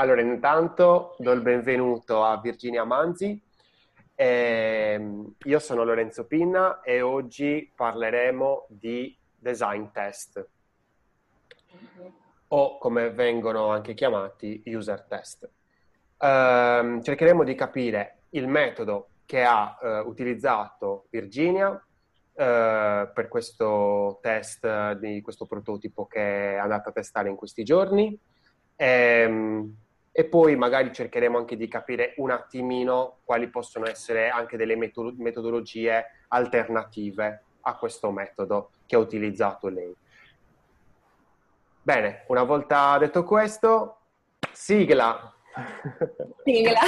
Allora, intanto do il benvenuto a Virginia Manzi. Eh, io sono Lorenzo Pinna e oggi parleremo di design test o come vengono anche chiamati user test. Eh, cercheremo di capire il metodo che ha eh, utilizzato Virginia eh, per questo test di questo prototipo che è andata a testare in questi giorni. Ehm, e poi magari cercheremo anche di capire un attimino quali possono essere anche delle metodologie alternative a questo metodo che ha utilizzato lei. Bene, una volta detto questo, sigla. Sigla.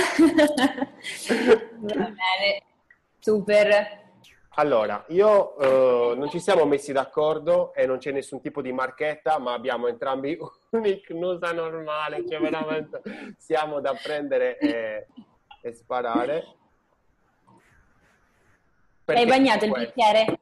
Va bene, super. Allora, io eh, non ci siamo messi d'accordo e non c'è nessun tipo di marchetta, ma abbiamo entrambi un'icnusa normale, cioè veramente siamo da prendere e, e sparare. Perché Hai bagnato il bicchiere?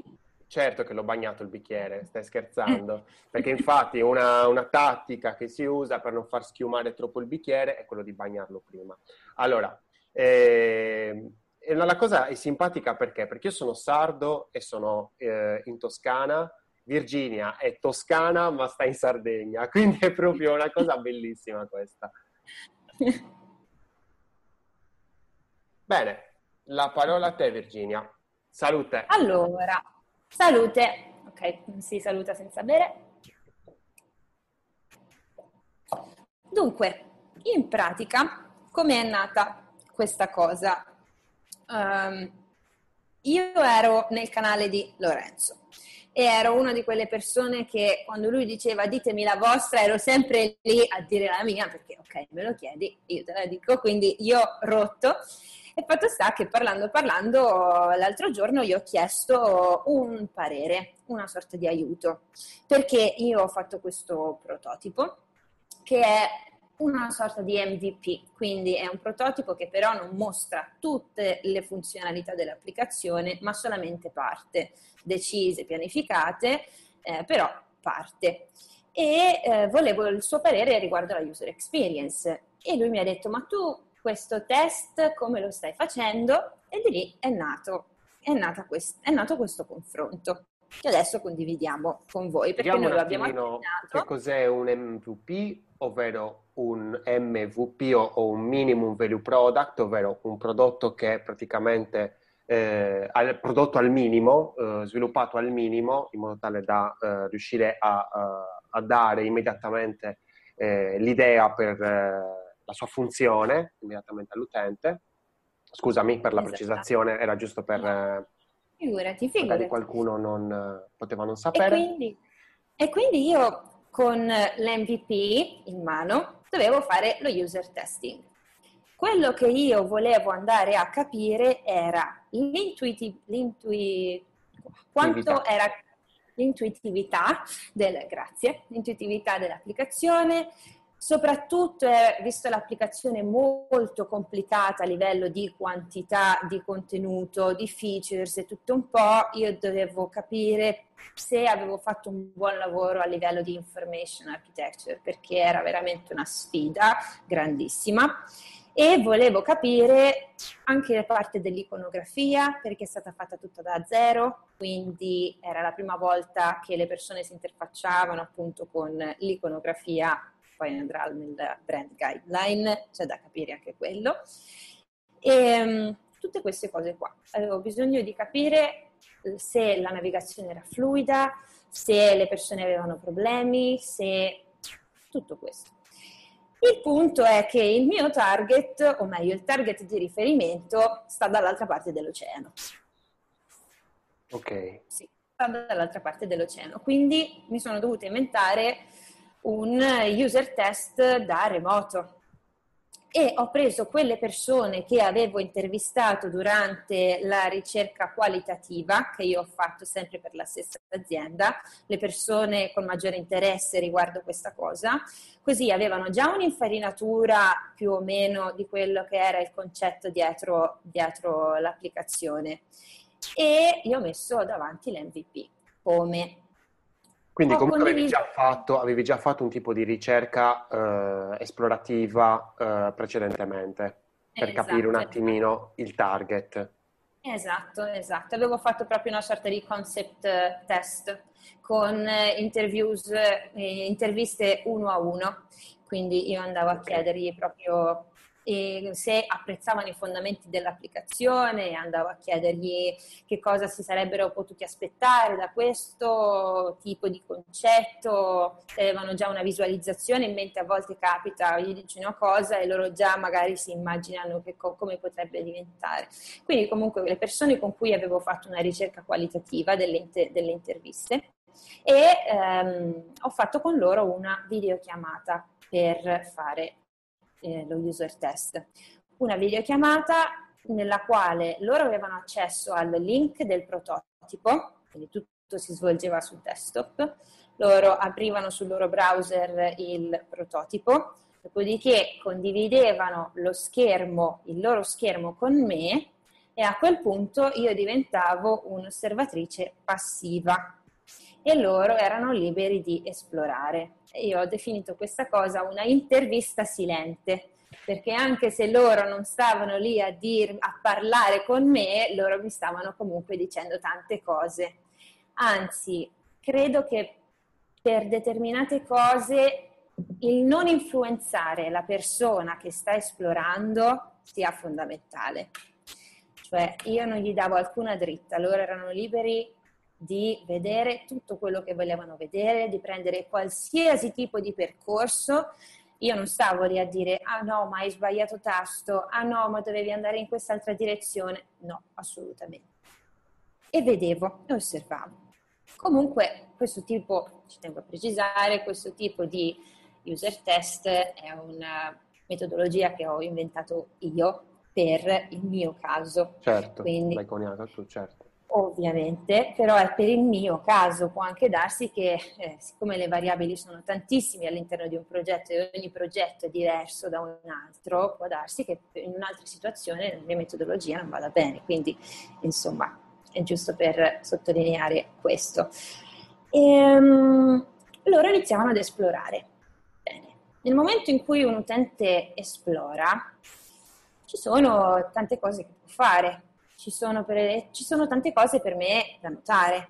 Certo che l'ho bagnato il bicchiere, stai scherzando. Perché infatti una, una, tattica che si usa per non far schiumare troppo il bicchiere è quello di bagnarlo prima. Allora, eh, e la cosa è simpatica perché? Perché io sono sardo e sono eh, in Toscana, Virginia è toscana ma sta in Sardegna, quindi è proprio una cosa bellissima questa. Bene, la parola a te Virginia. Salute. Allora, salute. Ok, si saluta senza bere. Dunque, in pratica, come è nata questa cosa? Um, io ero nel canale di Lorenzo e ero una di quelle persone che quando lui diceva ditemi la vostra ero sempre lì a dire la mia perché ok me lo chiedi io te la dico. Quindi io rotto e fatto sta che parlando parlando l'altro giorno io ho chiesto un parere una sorta di aiuto. Perché io ho fatto questo prototipo che è una sorta di MVP, quindi è un prototipo che però non mostra tutte le funzionalità dell'applicazione, ma solamente parte, decise, pianificate, eh, però parte. E eh, volevo il suo parere riguardo alla user experience. E lui mi ha detto, ma tu questo test come lo stai facendo? E di lì è nato, è, quest- è nato questo confronto che adesso condividiamo con voi perché Vediamo noi lo abbiamo accennato. Che cos'è un MVP, ovvero un MVP o un minimum value product, ovvero un prodotto che è praticamente eh, al, prodotto al minimo, eh, sviluppato al minimo, in modo tale da eh, riuscire a, a, dare immediatamente eh, l'idea per eh, la sua funzione immediatamente all'utente. Scusami per la esatto. precisazione, era giusto per... Eh, figurati, figurati. Qualcuno non poteva non sapere. E quindi, e quindi io con l'MVP in mano dovevo fare lo user testing. Quello che io volevo andare a capire era l'intui- quanto era l'intuitività, del, grazie, l'intuitività dell'applicazione, soprattutto eh, visto l'applicazione molto complicata a livello di quantità di contenuto, di features e tutto un po', io dovevo capire se avevo fatto un buon lavoro a livello di information architecture, perché era veramente una sfida grandissima. E volevo capire anche la parte dell'iconografia, perché è stata fatta tutta da zero, quindi era la prima volta che le persone si interfacciavano appunto con l'iconografia poi andrà nel brand guideline, c'è da capire anche quello. E um, tutte queste cose qua. Avevo bisogno di capire eh, se la navigazione era fluida, se le persone avevano problemi, se tutto questo. Il punto è che il mio target, o meglio il target di riferimento, sta dall'altra parte dell'oceano. Ok. Sì, sta dall'altra parte dell'oceano. Quindi mi sono dovuta inventare un user test da remoto. E ho preso quelle persone che avevo intervistato durante la ricerca qualitativa che io ho fatto sempre per la stessa azienda, le persone con maggiore interesse riguardo questa cosa, così avevano già un'infarinatura più o meno di quello che era il concetto dietro, dietro l'applicazione. E io ho messo davanti l'MVP come Quindi comunque avevi già, fatto, avevi già, fatto, un tipo di ricerca eh, esplorativa eh, precedentemente per esatto, capire un attimino esatto. il target. Esatto, esatto. Avevo fatto proprio una sorta di concept test con eh, interviews, eh, interviste uno a uno. Quindi io andavo a chiedergli proprio e se apprezzavano i fondamenti dell'applicazione, andavo a chiedergli che cosa si sarebbero potuti aspettare da questo tipo di concetto, se avevano già una visualizzazione in mente, a volte capita, gli dici una cosa e loro già magari si immaginano che, come potrebbe diventare. Quindi comunque le persone con cui avevo fatto una ricerca qualitativa delle, inter- delle interviste e ehm, ho fatto con loro una videochiamata per fare eh, lo user test. Una videochiamata nella quale loro avevano accesso al link del prototipo, quindi tutto si svolgeva sul desktop, loro aprivano sul loro browser il prototipo, dopodiché condividevano lo schermo, il loro schermo con me e a quel punto io diventavo un'osservatrice passiva e loro erano liberi di esplorare. Io ho definito questa cosa una intervista silente, perché anche se loro non stavano lì a, dir, a parlare con me, loro mi stavano comunque dicendo tante cose. Anzi, credo che per determinate cose il non influenzare la persona che sta esplorando sia fondamentale. Cioè io non gli davo alcuna dritta, loro erano liberi di vedere tutto quello che volevano vedere, di prendere qualsiasi tipo di percorso. Io non stavo lì a dire, ah no, ma hai sbagliato tasto, ah no, ma dovevi andare in quest'altra direzione. No, assolutamente. E vedevo e osservavo. Comunque, questo tipo, ci tengo a precisare, questo tipo di user test è una metodologia che ho inventato io per il mio caso. Certo, Quindi, l'hai coniata tu, certo ovviamente, però è per il mio caso può anche darsi che, eh, siccome le variabili sono tantissime all'interno di un progetto e ogni progetto è diverso da un altro, può darsi che in un'altra situazione la mia metodologia non vada bene. Quindi, insomma, è giusto per sottolineare questo. E, um, loro iniziavano ad esplorare. Bene. Nel momento in cui un utente esplora, ci sono tante cose che può fare ci sono, per, ci sono tante cose per me da notare.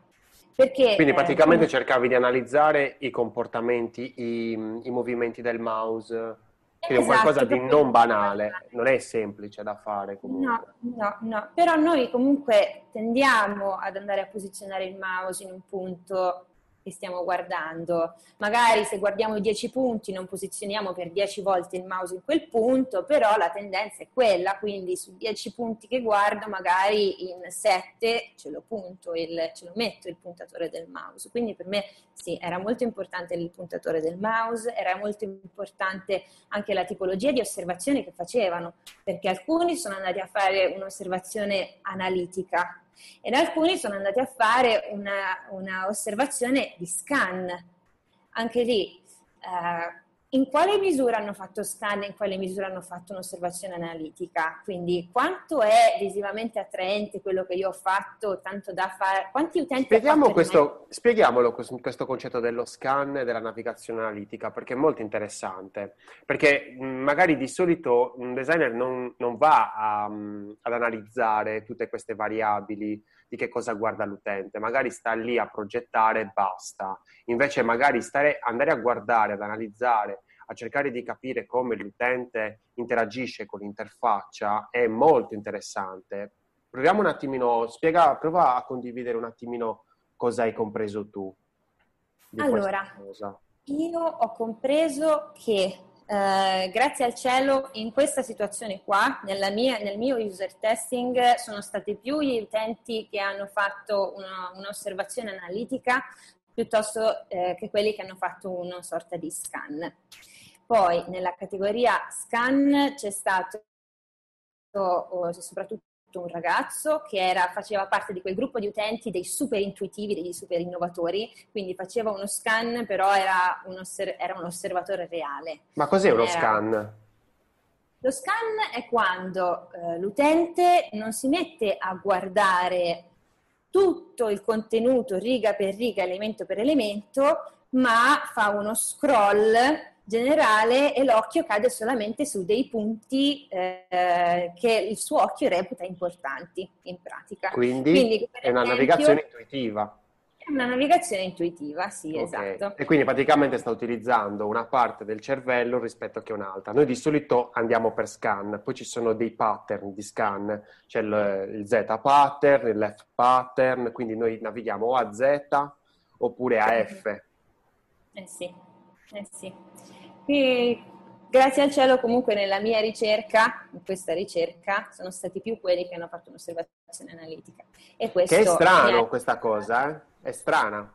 Perché, Quindi eh, praticamente eh, cercavi di analizzare i comportamenti, i, i movimenti del mouse, quindi esatto, qualcosa di non banale, non è semplice da fare comunque. No, no, no, però noi comunque tendiamo ad andare a posizionare il mouse in un punto che stiamo guardando. Magari se guardiamo 10 punti non posizioniamo per 10 volte il mouse in quel punto, però la tendenza è quella, quindi su 10 punti che guardo magari in 7 ce lo punto, il, ce lo metto il puntatore del mouse. Quindi per me sì, era molto importante il puntatore del mouse, era molto importante anche la tipologia di osservazioni che facevano, perché alcuni sono andati a fare un'osservazione analitica ed alcuni sono andati a fare una, una osservazione di scan. Anche lì, eh, in quale misura hanno fatto scan e in quale misura hanno fatto un'osservazione analitica? Quindi quanto è visivamente attraente quello che io ho fatto, tanto da fare... Quanti utenti Spieghiamo questo, Spieghiamolo questo concetto dello scan e della navigazione analitica, perché è molto interessante. Perché magari di solito un designer non, non va a, ad analizzare tutte queste variabili di che cosa guarda l'utente, magari sta lì a progettare e basta. Invece magari stare, andare a guardare, ad analizzare, a cercare di capire come l'utente interagisce con l'interfaccia è molto interessante. Proviamo un attimino, spiega, prova a condividere un attimino cosa hai compreso tu. allora, io ho compreso che eh, grazie al cielo in questa situazione qua, mia, nel mio user testing, sono stati più gli utenti che hanno fatto una, un'osservazione analitica piuttosto eh, che quelli che hanno fatto una sorta di scan. Poi nella categoria scan c'è stato oh, soprattutto un ragazzo che era, faceva parte di quel gruppo di utenti dei super intuitivi, dei super innovatori, quindi faceva uno scan, però era un, osser- era un osservatore reale. Ma cos'è uno era... scan? Lo scan è quando eh, l'utente non si mette a guardare tutto il contenuto riga per riga, elemento per elemento, ma fa uno scroll generale e l'occhio cade solamente su dei punti eh, che il suo occhio reputa importanti in pratica. Quindi, Quindi è una navigazione intuitiva. È una navigazione intuitiva, sì, okay. esatto. E quindi praticamente sta utilizzando una parte del cervello rispetto che un'altra. Noi di solito andiamo per scan, poi ci sono dei pattern di scan, c'è il, il Z pattern, il F pattern, quindi noi navighiamo o a Z oppure a F. Eh sì, eh sì. Qui, grazie al cielo comunque nella mia ricerca, in questa ricerca, sono stati più quelli che hanno fatto un'osservazione analitica. E questo che è strano questa cosa, eh? È strana.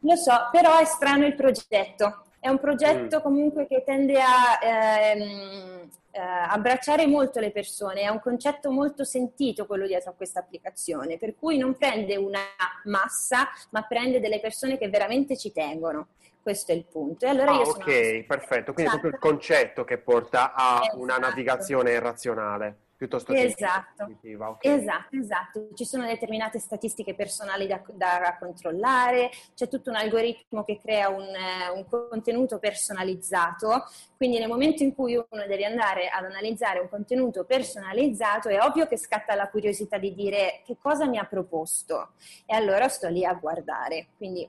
Lo so, però è strano il progetto. È un progetto mm. comunque che tende a ehm, eh, abbracciare molto le persone, è un concetto molto sentito quello dietro a questa applicazione, per cui non prende una massa, ma prende delle persone che veramente ci tengono. Questo è il punto. Allora ah, ok, sono... perfetto. Quindi è proprio il esatto. concetto che porta a esatto. una navigazione razionale piuttosto che esatto. Okay. Esatto, esatto. Ci sono determinate statistiche personali da, da controllare, c'è tutto un algoritmo che crea un, un, contenuto personalizzato, quindi nel momento in cui uno deve andare ad analizzare un contenuto personalizzato è ovvio che scatta la curiosità di dire che cosa mi ha proposto e allora sto lì a guardare. Quindi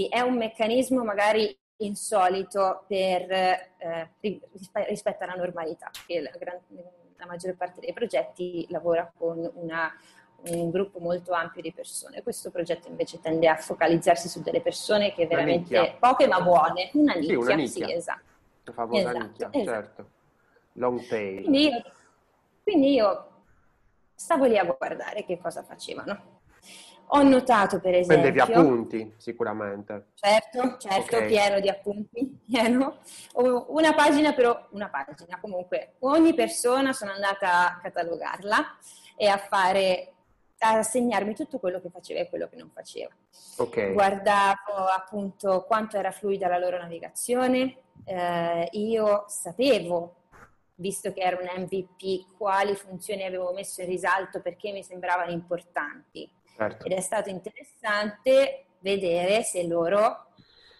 sì, è un meccanismo magari insolito per, eh, rispetto alla normalità, che la, gran, la, maggior parte dei progetti lavora con una, un gruppo molto ampio di persone. Questo progetto invece tende a focalizzarsi su delle persone che veramente poche ma buone, una nicchia, sì, una nicchia. sì esatto. La famosa esatto, nicchia, esatto. certo. Long tail. Quindi io, quindi io stavo lì a guardare che cosa facevano. Ho notato per esempio... Prendevi appunti sicuramente. Certo, certo, okay. pieno di appunti, pieno. Una pagina però, una pagina comunque, ogni persona sono andata a catalogarla e a fare, a segnarmi tutto quello che faceva e quello che non faceva. Okay. Guardavo appunto quanto era fluida la loro navigazione, eh, io sapevo visto che era un MVP, quali funzioni avevo messo in risalto perché mi sembravano importanti. Certo. Ed è stato interessante vedere se loro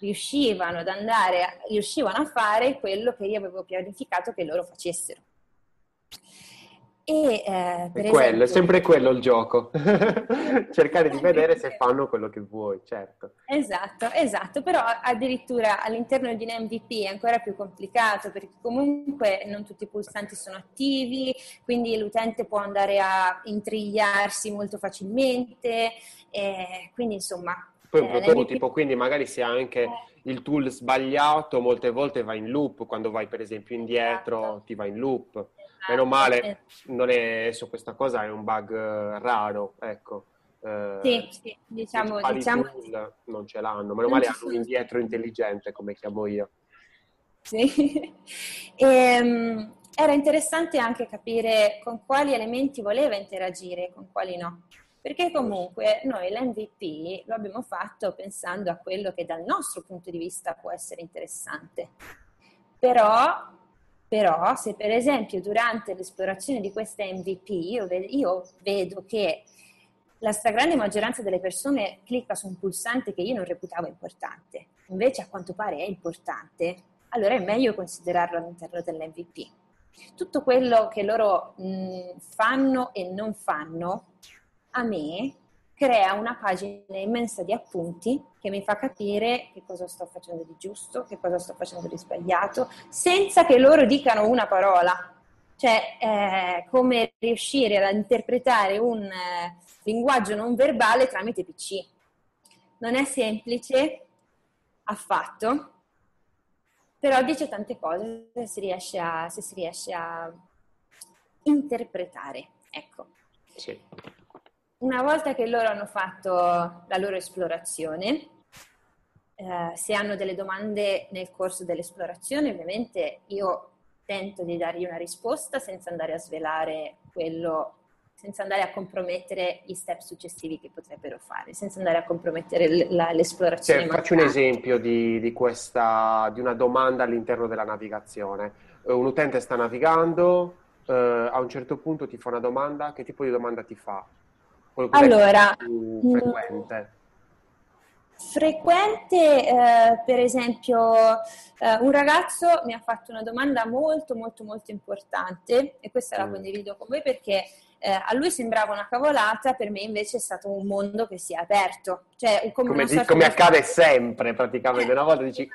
riuscivano ad andare, riuscivano a fare quello che io avevo pianificato che loro facessero. E, eh, per è, quello, è sempre quello il gioco, cercare di vedere se fanno quello che vuoi, certo. Esatto, esatto, però addirittura all'interno di un MVP è ancora più complicato perché comunque non tutti i pulsanti sono attivi, quindi l'utente può andare a intrigliarsi molto facilmente, e quindi insomma... Poi un eh, prototipo, MVP... quindi magari se anche eh. il tool sbagliato, molte volte va in loop, quando vai per esempio indietro esatto. ti va in loop meno male, eh. non è, adesso questa cosa è un bug eh, raro, ecco. Eh, sì, sì, diciamo, diciamo tool non ce l'hanno, meno male hanno un indietro intelligente come chiamo io. Sì, e, um, era interessante anche capire con quali elementi voleva interagire e con quali no. Perché comunque noi l'MVP lo abbiamo fatto pensando a quello che dal nostro punto di vista può essere interessante. Però però se per esempio durante l'esplorazione di questa MVP io, io vedo che la stragrande maggioranza delle persone clicca su un pulsante che io non reputavo importante, invece a quanto pare è importante, allora è meglio considerarlo all'interno dell'MVP. Tutto quello che loro mh, fanno e non fanno, a me crea una pagina immensa di appunti che mi fa capire che cosa sto facendo di giusto, che cosa sto facendo di sbagliato, senza che loro dicano una parola. Cioè, eh, come riuscire ad interpretare un eh, linguaggio non verbale tramite PC. Non è semplice affatto, però dice tante cose se si riesce a, si riesce a interpretare. Ecco. Sì una volta che loro hanno fatto la loro esplorazione, eh, se hanno delle domande nel corso dell'esplorazione, ovviamente io tento di dargli una risposta senza andare a svelare quello, senza andare a compromettere gli step successivi che potrebbero fare, senza andare a compromettere la, l'esplorazione. Cioè, faccio un esempio di, di, questa, di una domanda all'interno della navigazione. Eh, un utente sta navigando, eh, a un certo punto ti fa una domanda, che tipo di domanda ti fa? Allora, frequente? Frequente, eh, per esempio, eh, un ragazzo mi ha fatto una domanda molto, molto, molto importante e questa la mm. condivido con voi perché eh, a lui sembrava una cavolata, per me invece è stato un mondo che si è aperto. Cioè, come, come, di, come accade sempre praticamente, una volta dici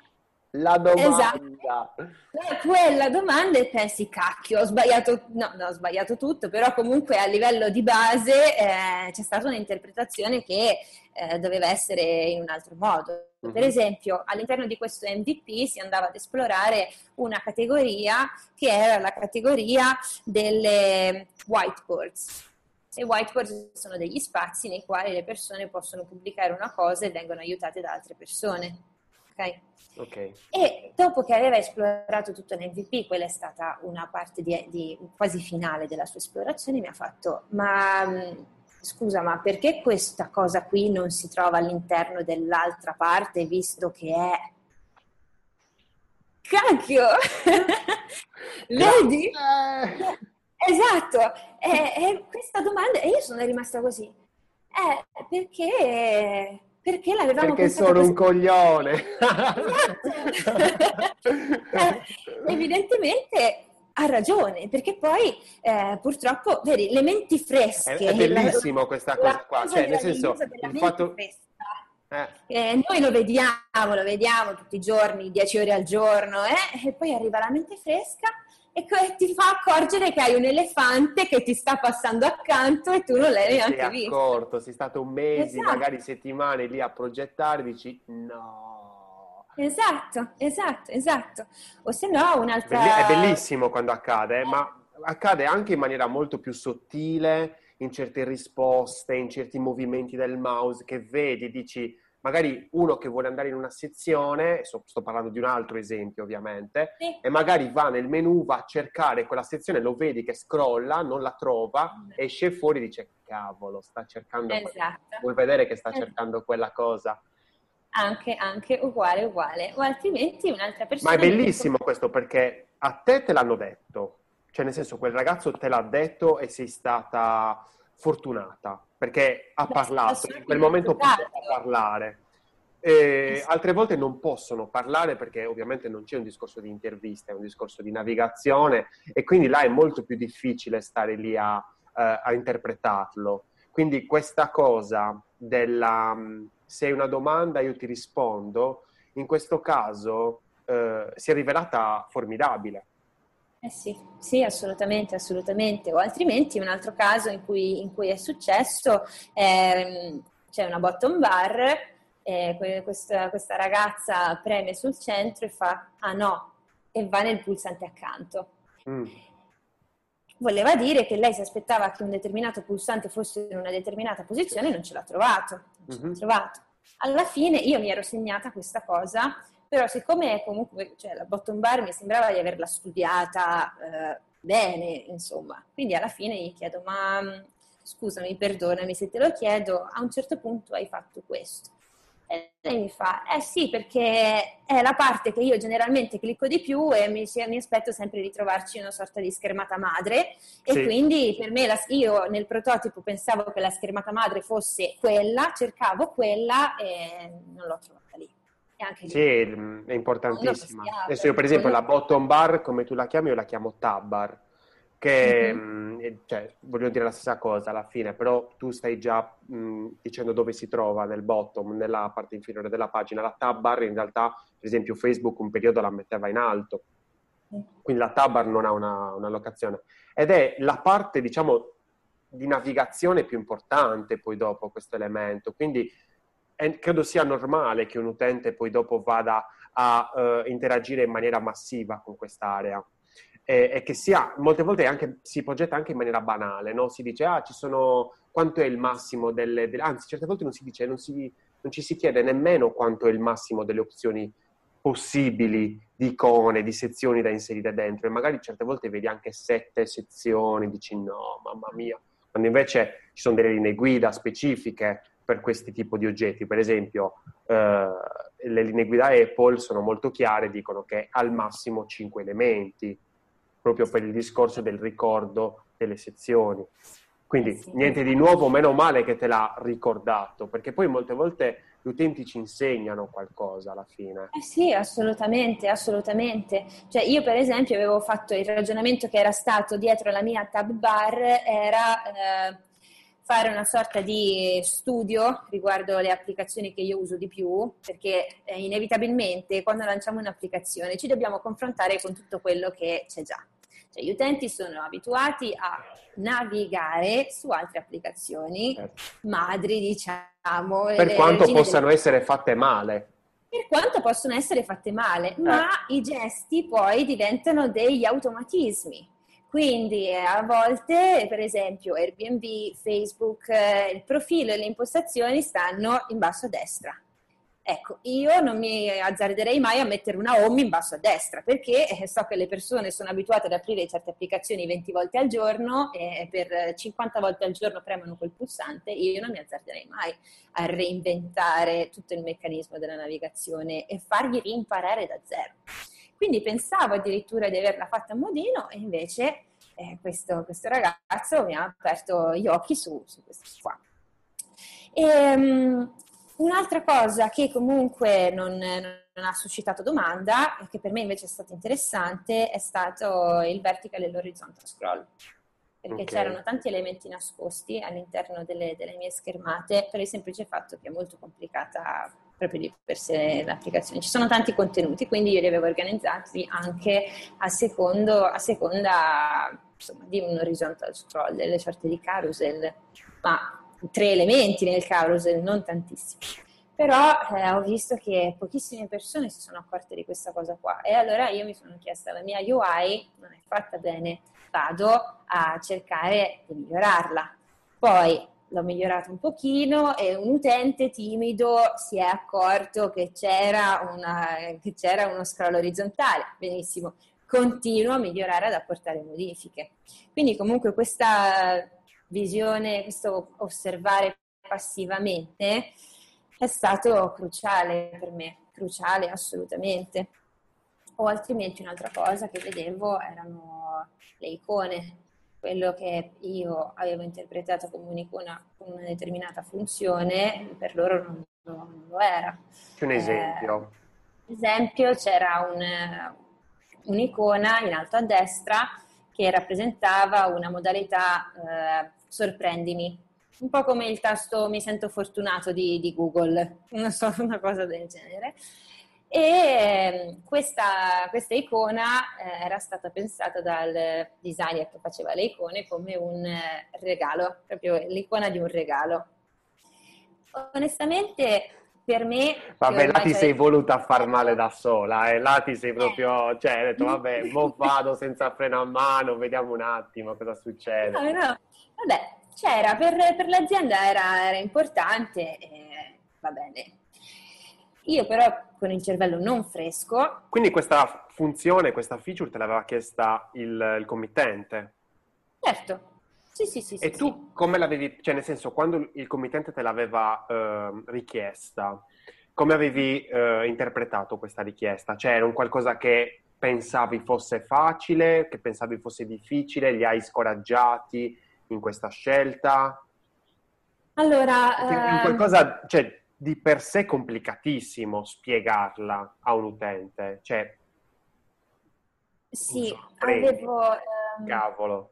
la domanda. Esatto. Eh, quella domanda e pensi, cacchio, ho sbagliato, no, no, ho sbagliato tutto, però comunque a livello di base eh, c'è stata un'interpretazione che eh, doveva essere in un altro modo. Per mhm. esempio, all'interno di questo MVP si andava ad esplorare una categoria che era la categoria delle whiteboards. E whiteboards sono degli spazi nei quali le persone possono pubblicare una cosa e vengono aiutate da altre persone. Okay? Okay. E dopo che aveva esplorato tutto l'MVP, quella è stata una parte di, di, quasi finale della sua esplorazione, mi ha fatto, ma scusa, ma perché questa cosa qui non si trova all'interno dell'altra parte, visto che è... Cacchio! Vedi? esatto, è, è questa domanda, e io sono rimasta così. Eh, perché perché l'avevamo Perché sono così. un coglione. eh, evidentemente ha ragione, perché poi eh, purtroppo, vedi, le menti fresche... È, è bellissimo la, questa cosa qua, cioè nel senso, il fatto... Eh. Eh, noi lo vediamo, lo vediamo tutti i giorni, 10 ore al giorno, eh, e poi arriva la mente fresca e ti fa accorgere che hai un elefante che ti sta passando accanto e tu non l'hai neanche visto. accorto, sei stato un mese, esatto. magari settimane lì a progettare, dici no. Esatto, esatto, esatto. O se no un'altra... È bellissimo quando accade, eh. ma accade anche in maniera molto più sottile, in certe risposte, in certi movimenti del mouse che vedi, dici magari uno che vuole andare in una sezione, sto parlando di un altro esempio ovviamente, sì. e magari va nel menu, va a cercare quella sezione, lo vedi che scrolla, non la trova, esce fuori e dice cavolo, sta cercando, esatto. vuoi vedere che sta esatto. cercando quella cosa. Anche, anche uguale, uguale, o altrimenti un'altra persona... Ma è bellissimo questo perché a te te l'hanno detto, cioè nel senso quel ragazzo te l'ha detto e sei stata fortunata perché ha parlato, in quel momento poteva parlare. E altre volte non possono parlare perché ovviamente non c'è un discorso di intervista, è un discorso di navigazione e quindi là è molto più difficile stare lì a, uh, a interpretarlo. Quindi questa cosa della mm, se hai una domanda io ti rispondo, in questo caso uh, si è rivelata formidabile eh sì, sì, assolutamente, assolutamente. O altrimenti un altro caso in cui, in cui è successo, eh, c'è una bottom bar, eh, questa, questa, ragazza preme sul centro e fa ah no, e va nel pulsante accanto. Mm. Voleva dire che lei si aspettava che un determinato pulsante fosse in una determinata posizione e non ce l'ha trovato. Non mm-hmm. trovato. Alla fine io mi ero segnata questa cosa però siccome comunque cioè, la bottom bar mi sembrava di averla studiata eh, bene, insomma, quindi alla fine gli chiedo, ma mm, scusami, perdonami se te lo chiedo, a un certo punto hai fatto questo. E lei mi fa, eh sì, perché è la parte che io generalmente clicco di più e mi, mi aspetto sempre di trovarci una sorta di schermata madre e sì. quindi per me la, io nel prototipo pensavo che la schermata madre fosse quella, cercavo quella e non l'ho trovata lì. Sì, è importantissima. Adesso io per esempio la bottom bar, come tu la chiami, io la chiamo tab bar, che mm-hmm. cioè, voglio dire la stessa cosa alla fine, però tu stai già mh, dicendo dove si trova nel bottom, nella parte inferiore della pagina. La tab bar in realtà, per esempio Facebook un periodo la metteva in alto, quindi la tab bar non ha una, una locazione. Ed è la parte, diciamo, di navigazione più importante poi dopo questo elemento. Quindi è, credo sia normale che un utente poi dopo vada a uh, interagire in maniera massiva con quest'area. E, e che sia, molte volte anche, si progetta anche in maniera banale, no? si dice ah ci sono, quanto è il massimo delle, delle anzi certe volte non si dice, non, si, non ci si chiede nemmeno quanto è il massimo delle opzioni possibili di icone, di sezioni da inserire dentro. E magari certe volte vedi anche sette sezioni, dici no, mamma mia, quando invece ci sono delle linee guida specifiche per questi tipi di oggetti. Per esempio, eh, le linee guida Apple sono molto chiare, dicono che al massimo 5 elementi, proprio per il discorso del ricordo delle sezioni. Quindi sì. niente di nuovo, meno male che te l'ha ricordato, perché poi molte volte gli utenti ci insegnano qualcosa alla fine. Eh sì, assolutamente, assolutamente. Cioè io per esempio avevo fatto il ragionamento che era stato dietro la mia tab bar, era eh, fare una sorta di studio riguardo le applicazioni che io uso di più, perché eh, inevitabilmente quando lanciamo un'applicazione ci dobbiamo confrontare con tutto quello che c'è già. Cioè, gli utenti sono abituati a navigare su altre applicazioni certo. madri, diciamo. Per quanto possano delle... essere fatte male. Per quanto possono essere fatte male, eh. ma i gesti poi diventano degli automatismi. Quindi eh, a volte, per esempio, Airbnb, Facebook, eh, il profilo e le impostazioni stanno in basso a destra. Ecco, io non mi azzarderei mai a mettere una home in basso a destra perché eh, so che le persone sono abituate ad aprire certe applicazioni 20 volte al giorno e per 50 volte al giorno premono quel pulsante, io non mi azzarderei mai a reinventare tutto il meccanismo della navigazione e fargli rimparare da zero. Quindi pensavo addirittura di averla fatta a modino e invece eh, questo, questo, ragazzo mi ha aperto gli occhi su, su questo qua. E, um, un'altra cosa che comunque non, non, ha suscitato domanda e che per me invece è stato interessante è stato il vertical e l'horizontal scroll perché okay. c'erano tanti elementi nascosti all'interno delle, delle, mie schermate per il semplice fatto che è molto complicata proprio di per sé l'applicazione. Ci sono tanti contenuti, quindi io li avevo organizzati anche a, secondo, a seconda insomma, di un horizontal scroll, delle sorte di carousel, ma tre elementi nel carousel, non tantissimi. Però eh, ho visto che pochissime persone si sono accorte di questa cosa qua e allora io mi sono chiesta la mia UI non è fatta bene, vado a cercare di migliorarla. Poi l'ho migliorata un pochino e un utente timido si è accorto che c'era, una, che c'era uno scroll orizzontale. Benissimo, continuo a migliorare ad apportare modifiche. Quindi comunque questa visione, questo osservare passivamente è stato cruciale per me, cruciale assolutamente. O altrimenti un'altra cosa che vedevo erano le icone, quello che io avevo interpretato come un'icona con una determinata funzione, per loro non, non lo era. Un esempio. Eh, esempio c'era un, un'icona in alto a destra che rappresentava una modalità eh, sorprendimi, un po' come il tasto mi sento fortunato di, di Google, non so, una cosa del genere. E ehm, questa, questa icona eh, era stata pensata dal designer che faceva le icone come un eh, regalo, proprio l'icona di un regalo. Onestamente, per me... Vabbè, là ti sei voluta far male da sola, e eh? là ti sei proprio, eh. cioè, hai detto, vabbè, mo vado senza freno a mano, vediamo un attimo cosa succede. No, no, vabbè, c'era, per, per l'azienda era, era importante, e va bene. Io però con il cervello non fresco. Quindi questa funzione, questa feature te l'aveva chiesta il, il committente? Certo. Sì, sì, sì. E sì, tu sì. come l'avevi, cioè nel senso, quando il committente te l'aveva eh, richiesta, come avevi eh, interpretato questa richiesta? Cioè era un qualcosa che pensavi fosse facile, che pensavi fosse difficile, li hai scoraggiati in questa scelta? Allora... Un ehm, qualcosa, cioè, di per sé complicatissimo spiegarla a un utente. Cioè, sì, avevo... Um, cavolo.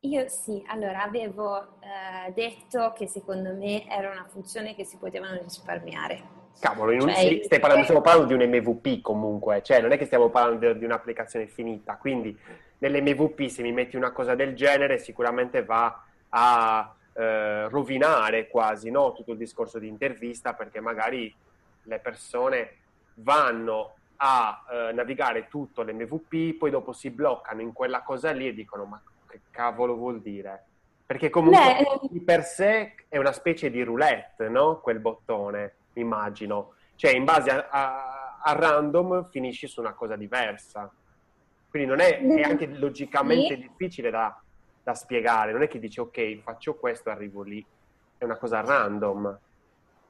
Io sì, allora avevo eh, detto che secondo me era una funzione che si potevano risparmiare. Cavolo, cioè, un, stai parlando, stiamo parlando di un MVP comunque, cioè non è che stiamo parlando di, di un'applicazione finita, quindi nell'MVP se mi metti una cosa del genere sicuramente va a eh, rovinare quasi no? tutto il discorso di intervista perché magari le persone vanno a eh, navigare tutto l'MVP, poi dopo si bloccano in quella cosa lì e dicono ma che cavolo vuol dire? Perché comunque Beh, di per sé è una specie di roulette, no? Quel bottone, immagino. Cioè in base a, a, a random finisci su una cosa diversa. Quindi non è, è anche logicamente difficile da, da spiegare, non è che dici ok, faccio questo, arrivo lì, è una cosa random.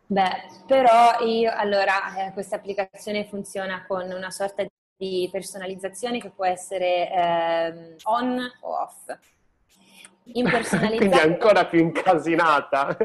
Beh, però io, allora, eh, questa applicazione funziona con una sorta di personalizzazione che può essere eh, on o off. Quindi ancora più incasinata.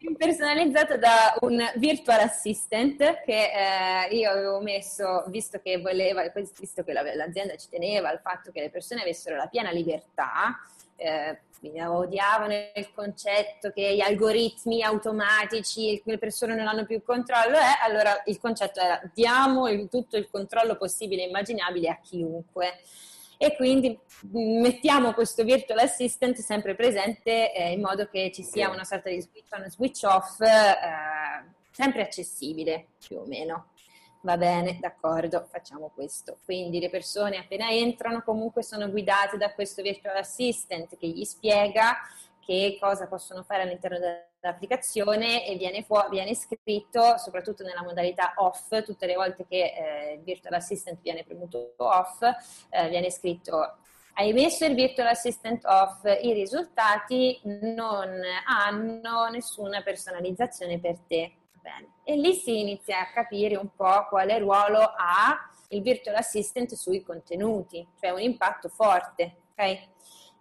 Impersonalizzata da un virtual assistant che eh, io avevo messo, visto che voleva, visto che l'azienda ci teneva al fatto che le persone avessero la piena libertà, eh, odiavano il concetto che gli algoritmi automatici, le persone non hanno più controllo, eh, allora il concetto era diamo il, tutto il controllo possibile e immaginabile a chiunque e quindi mettiamo questo virtual assistant sempre presente eh, in modo che ci sia una sorta di switch on switch off eh, sempre accessibile più o meno. Va bene, d'accordo, facciamo questo. Quindi le persone appena entrano comunque sono guidate da questo virtual assistant che gli spiega che cosa possono fare all'interno dell'applicazione e viene, fu- viene scritto, soprattutto nella modalità off, tutte le volte che eh, il virtual assistant viene premuto off, eh, viene scritto hai messo il virtual assistant off, i risultati non hanno nessuna personalizzazione per te bene. E lì si inizia a capire un po' quale ruolo ha il virtual assistant sui contenuti, cioè un impatto forte, ok?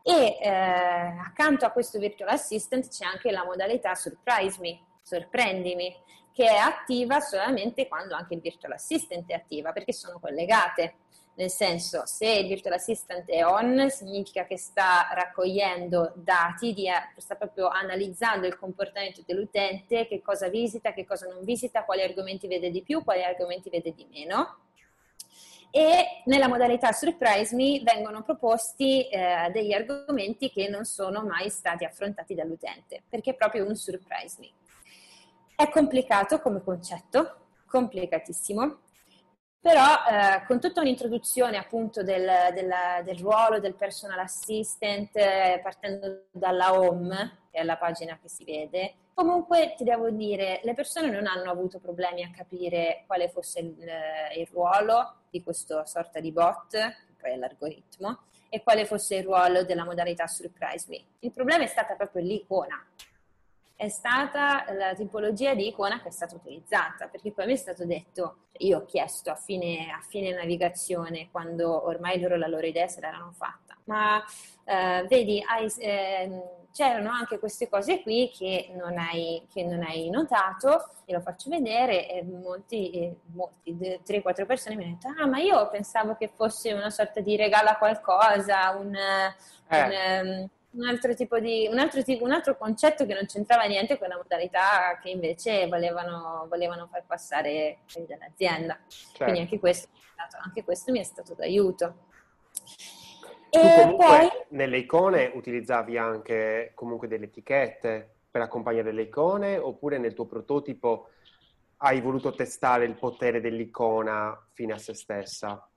E eh, accanto a questo virtual assistant c'è anche la modalità surprise me, sorprendimi, che è attiva solamente quando anche il virtual assistant è attiva, perché sono collegate nel senso se il virtual assistant è on significa che sta raccogliendo dati, di, sta proprio analizzando il comportamento dell'utente, che cosa visita, che cosa non visita, quali argomenti vede di più, quali argomenti vede di meno. E nella modalità Surprise Me vengono proposti eh, degli argomenti che non sono mai stati affrontati dall'utente, perché è proprio un Surprise Me. È complicato come concetto, complicatissimo, però eh, con tutta un'introduzione appunto del, del, del, ruolo del personal assistant, eh, partendo dalla home, che è la pagina che si vede, comunque ti devo dire, le persone non hanno avuto problemi a capire quale fosse il, il ruolo di questa sorta di bot, poi è l'algoritmo, e quale fosse il ruolo della modalità surprise me. Il problema è stata proprio l'icona, è stata la tipologia di icona che è stata utilizzata, perché poi mi è stato detto, io ho chiesto a fine, a fine navigazione, quando ormai loro la loro idea se l'erano fatta, ma eh, vedi, hai, eh, c'erano anche queste cose qui che non hai, che non hai notato, e lo faccio vedere, e molti, e molti 3-4 persone mi hanno detto, ah ma io pensavo che fosse una sorta di regalo a qualcosa, un... Eh. un ehm, un altro tipo di un altro, tipo, un altro concetto che non c'entrava niente con la modalità che invece volevano, volevano far passare dall'azienda. Certo. Quindi anche questo, anche questo, mi è stato d'aiuto. Tu e poi nelle icone utilizzavi anche comunque delle etichette per accompagnare le icone oppure nel tuo prototipo hai voluto testare il potere dell'icona fine a se stessa?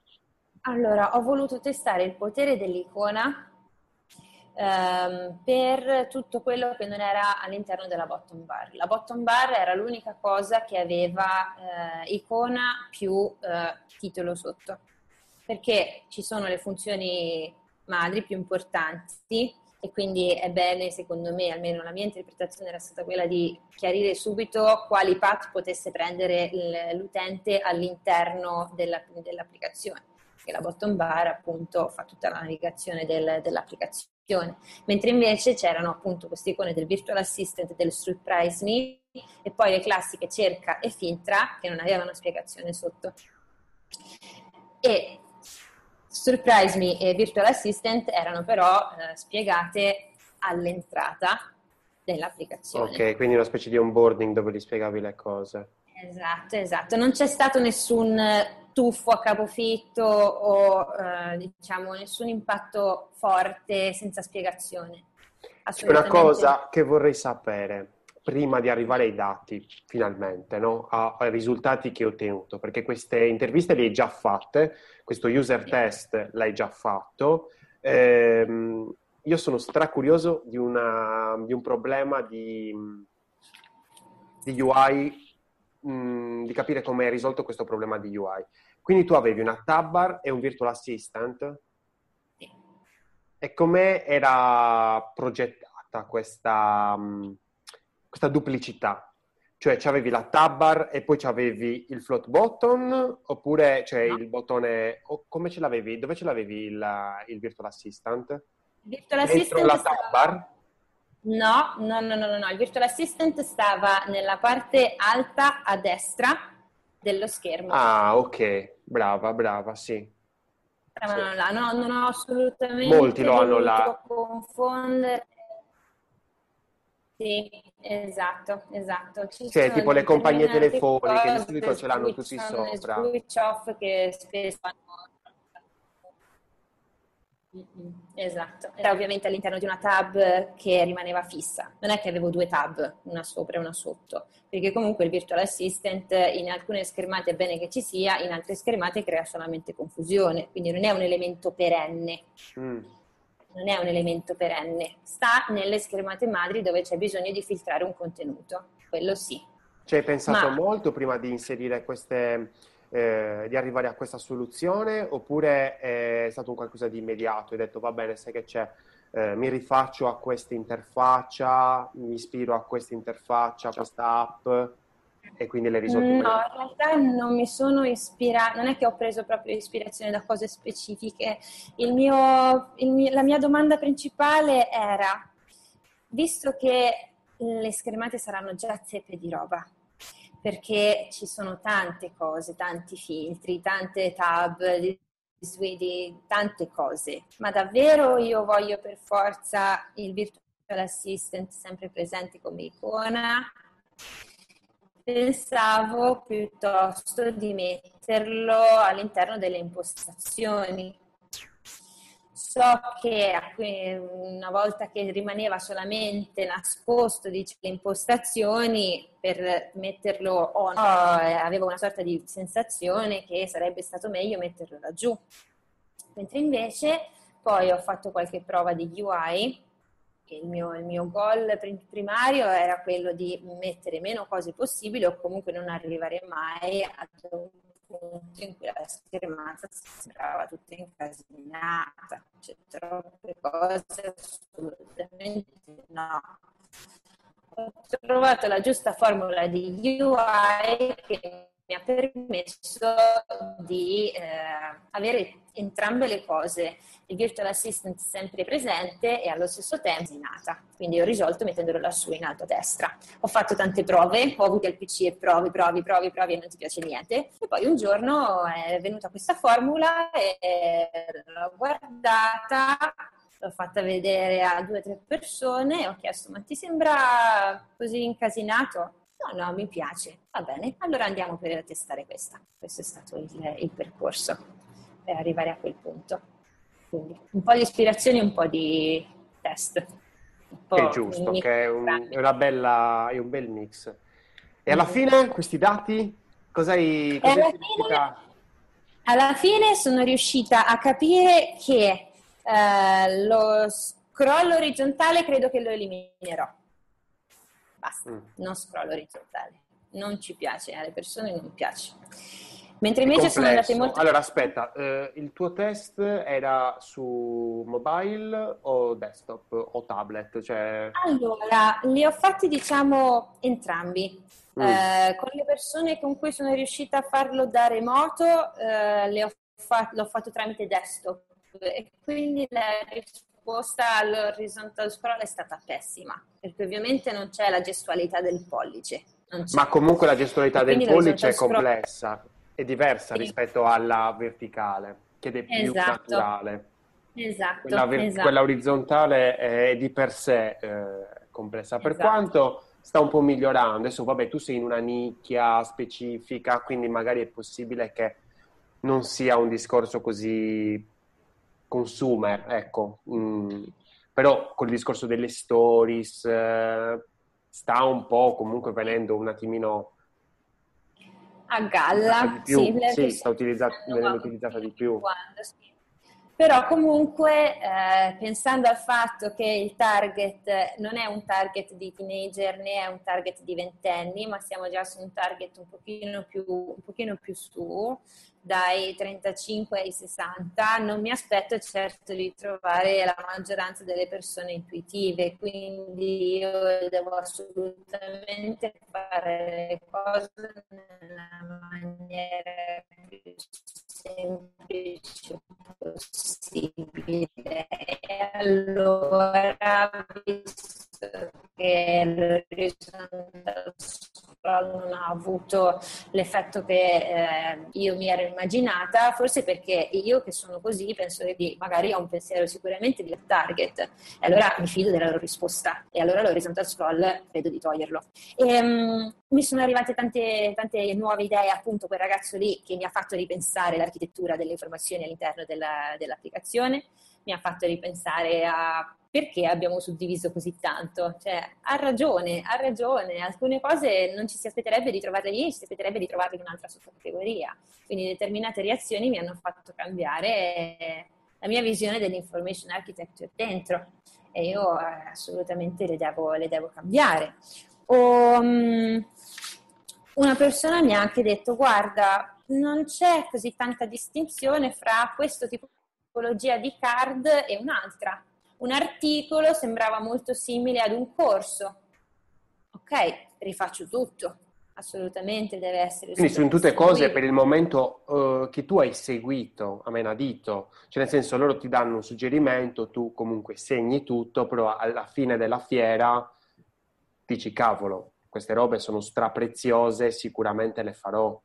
Allora, ho voluto testare il potere dell'icona ehm, per tutto quello che non era all'interno della bottom bar. La bottom bar era l'unica cosa che aveva eh, icona più eh, titolo sotto, perché ci sono le funzioni madri più importanti e quindi è bene, secondo me, almeno la mia interpretazione era stata quella di chiarire subito quali path potesse prendere l'utente all'interno della, dell'applicazione, che la bottom bar appunto fa tutta la navigazione del, dell'applicazione mentre invece c'erano appunto queste icone del virtual assistant del surprise me e poi le classiche cerca e filtra che non avevano spiegazione sotto. E surprise me e virtual assistant erano però eh, spiegate all'entrata dell'applicazione. Ok, quindi una specie di onboarding dove gli spiegavi le cose. Esatto, esatto. Non c'è stato nessun tuffo a capofitto o eh, diciamo nessun impatto forte senza spiegazione. C'è una cosa che vorrei sapere prima di arrivare ai dati, finalmente, no? ai risultati che ho ottenuto, perché queste interviste le hai già fatte, questo user test l'hai già fatto. Ehm, io sono stracurioso di, una, di un problema di, di UI mh, mm, di capire come hai risolto questo problema di UI. Quindi tu avevi una tab bar e un virtual assistant. E come era progettata questa, mh, mm, questa duplicità? Cioè, avevi la tab bar e poi avevi il float button oppure cioè, no. il bottone... come ce l'avevi? Dove ce l'avevi il, il virtual assistant? Virtual Assistant la tab bar? No, no, no, no, no, il Virtual Assistant stava nella parte alta a destra dello schermo. Ah, ok, brava, brava, sì. Stavano sì. là, no, non ho assolutamente Molti lo hanno là. confondere. Sì, esatto, esatto. Ci sì, tipo le compagnie telefoniche, di solito ce l'hanno tutti sopra. Switch off che spesso hanno Esatto, era ovviamente all'interno di una tab che rimaneva fissa, non è che avevo due tab, una sopra e una sotto, perché comunque il virtual assistant in alcune schermate è bene che ci sia, in altre schermate crea solamente confusione, quindi non è un elemento perenne. Mm. Non è un elemento perenne, sta nelle schermate madri dove c'è bisogno di filtrare un contenuto, quello sì. Ci hai pensato Ma... molto prima di inserire queste eh, di arrivare a questa soluzione oppure è stato qualcosa di immediato? Hai detto va bene, sai che c'è, eh, mi rifaccio a questa interfaccia, mi ispiro a questa interfaccia, a questa app e quindi le risolvo? No, in realtà non mi sono ispirata, non è che ho preso proprio ispirazione da cose specifiche. Il mio, il mio, la mia domanda principale era, visto che le schermate saranno già zeppe di roba, perché ci sono tante cose, tanti filtri, tante tab, di, tante cose, ma davvero io voglio per forza il virtual assistant sempre presente come icona? Pensavo piuttosto di metterlo all'interno delle impostazioni So che una volta che rimaneva solamente nascosto dice, le impostazioni, per metterlo on, avevo una sorta di sensazione che sarebbe stato meglio metterlo laggiù. Mentre invece poi ho fatto qualche prova di UI il mio, il mio goal primario era quello di mettere meno cose possibili o comunque non arrivare mai ad un punto in cui la schermata sembrava tutta incasinata, c'è troppe cose, assolutamente no. Ho trovato la giusta formula di UI che mi ha permesso di eh, avere entrambe le cose, il virtual assistant sempre presente e allo stesso tempo nata. Quindi ho risolto mettendolo lassù in alto a destra. Ho fatto tante prove, ho avuto il PC e provi, provi, provi, provi e non ti piace niente. E poi un giorno è venuta questa formula e l'ho guardata, l'ho fatta vedere a due o tre persone e ho chiesto ma ti sembra così incasinato? No, no, mi piace. Va bene, allora andiamo per testare questa. Questo è stato il, il percorso per arrivare a quel punto. Quindi un po' di ispirazione e un po' di test. Che è giusto, che è un, è bella, è un bel mix. E alla fine questi dati, cosa hai, alla, fine, alla fine sono riuscita a capire che eh, lo scroll orizzontale credo che lo eliminerò Basta, mm. non scroll orizzontale. Non ci piace, alle persone non piace. Mentre invece sono andate molto... Allora, aspetta, eh, il tuo test era su mobile o desktop o tablet? Cioè... Allora, li ho fatti, diciamo, entrambi. Mm. Eh, con le persone con cui sono riuscita a farlo da remoto, eh, ho fat- l'ho fatto tramite desktop e quindi la risposta risposta all'horizontal scroll è stata pessima, perché ovviamente non c'è la gestualità del pollice. Ma comunque la gestualità del pollice è complessa, è diversa sì. rispetto alla verticale, che è più esatto. naturale. Esatto, quella, ver- esatto. quella, orizzontale è di per sé eh, complessa, per esatto. quanto sta un po' migliorando. Adesso, vabbè, tu sei in una nicchia specifica, quindi magari è possibile che non sia un discorso così consumer, ecco. Mm, però col discorso delle stories eh, sta un po' comunque venendo un attimino a galla, più, sì, sì sta utilizzata, venendo utilizzata di più. Quando, sì. Però comunque eh, pensando al fatto che il target non è un target di teenager né è un target di ventenni, ma siamo già su un target un pochino più, un pochino più su, dai 35 ai 60, non mi aspetto certo di trovare la maggioranza delle persone intuitive, quindi io devo assolutamente fare le cose nella maniera più semplice possibile. E Allora, visto che l'horizontal non ha avuto l'effetto che eh, io mi ero immaginata, forse perché io che sono così penso che magari ho un pensiero sicuramente di target. E allora mi fido della loro risposta. E allora l'horizontal scroll credo di toglierlo. E, um, mi sono arrivate tante, tante, nuove idee, appunto quel ragazzo lì che mi ha fatto ripensare l'architettura delle informazioni all'interno della, dell'applicazione, mi ha fatto ripensare a perché abbiamo suddiviso così tanto? Cioè, ha ragione, ha ragione, alcune cose non ci si aspetterebbe di trovarle lì, ci si aspetterebbe di trovarle in un'altra sottocategoria. Quindi determinate reazioni mi hanno fatto cambiare la mia visione dell'information architecture dentro e io eh, assolutamente le devo, le devo cambiare. O, um, una persona mi ha anche detto, guarda, non c'è così tanta distinzione fra questo tipo tipologia di card e un'altra un articolo sembrava molto simile ad un corso. Ok, rifaccio tutto, assolutamente deve essere. Quindi sono tutte seguito. cose per il momento uh, che tu hai seguito a menadito, cioè nel senso loro ti danno un suggerimento, tu comunque segni tutto, però alla fine della fiera dici cavolo, queste robe sono strapreziose, sicuramente le farò.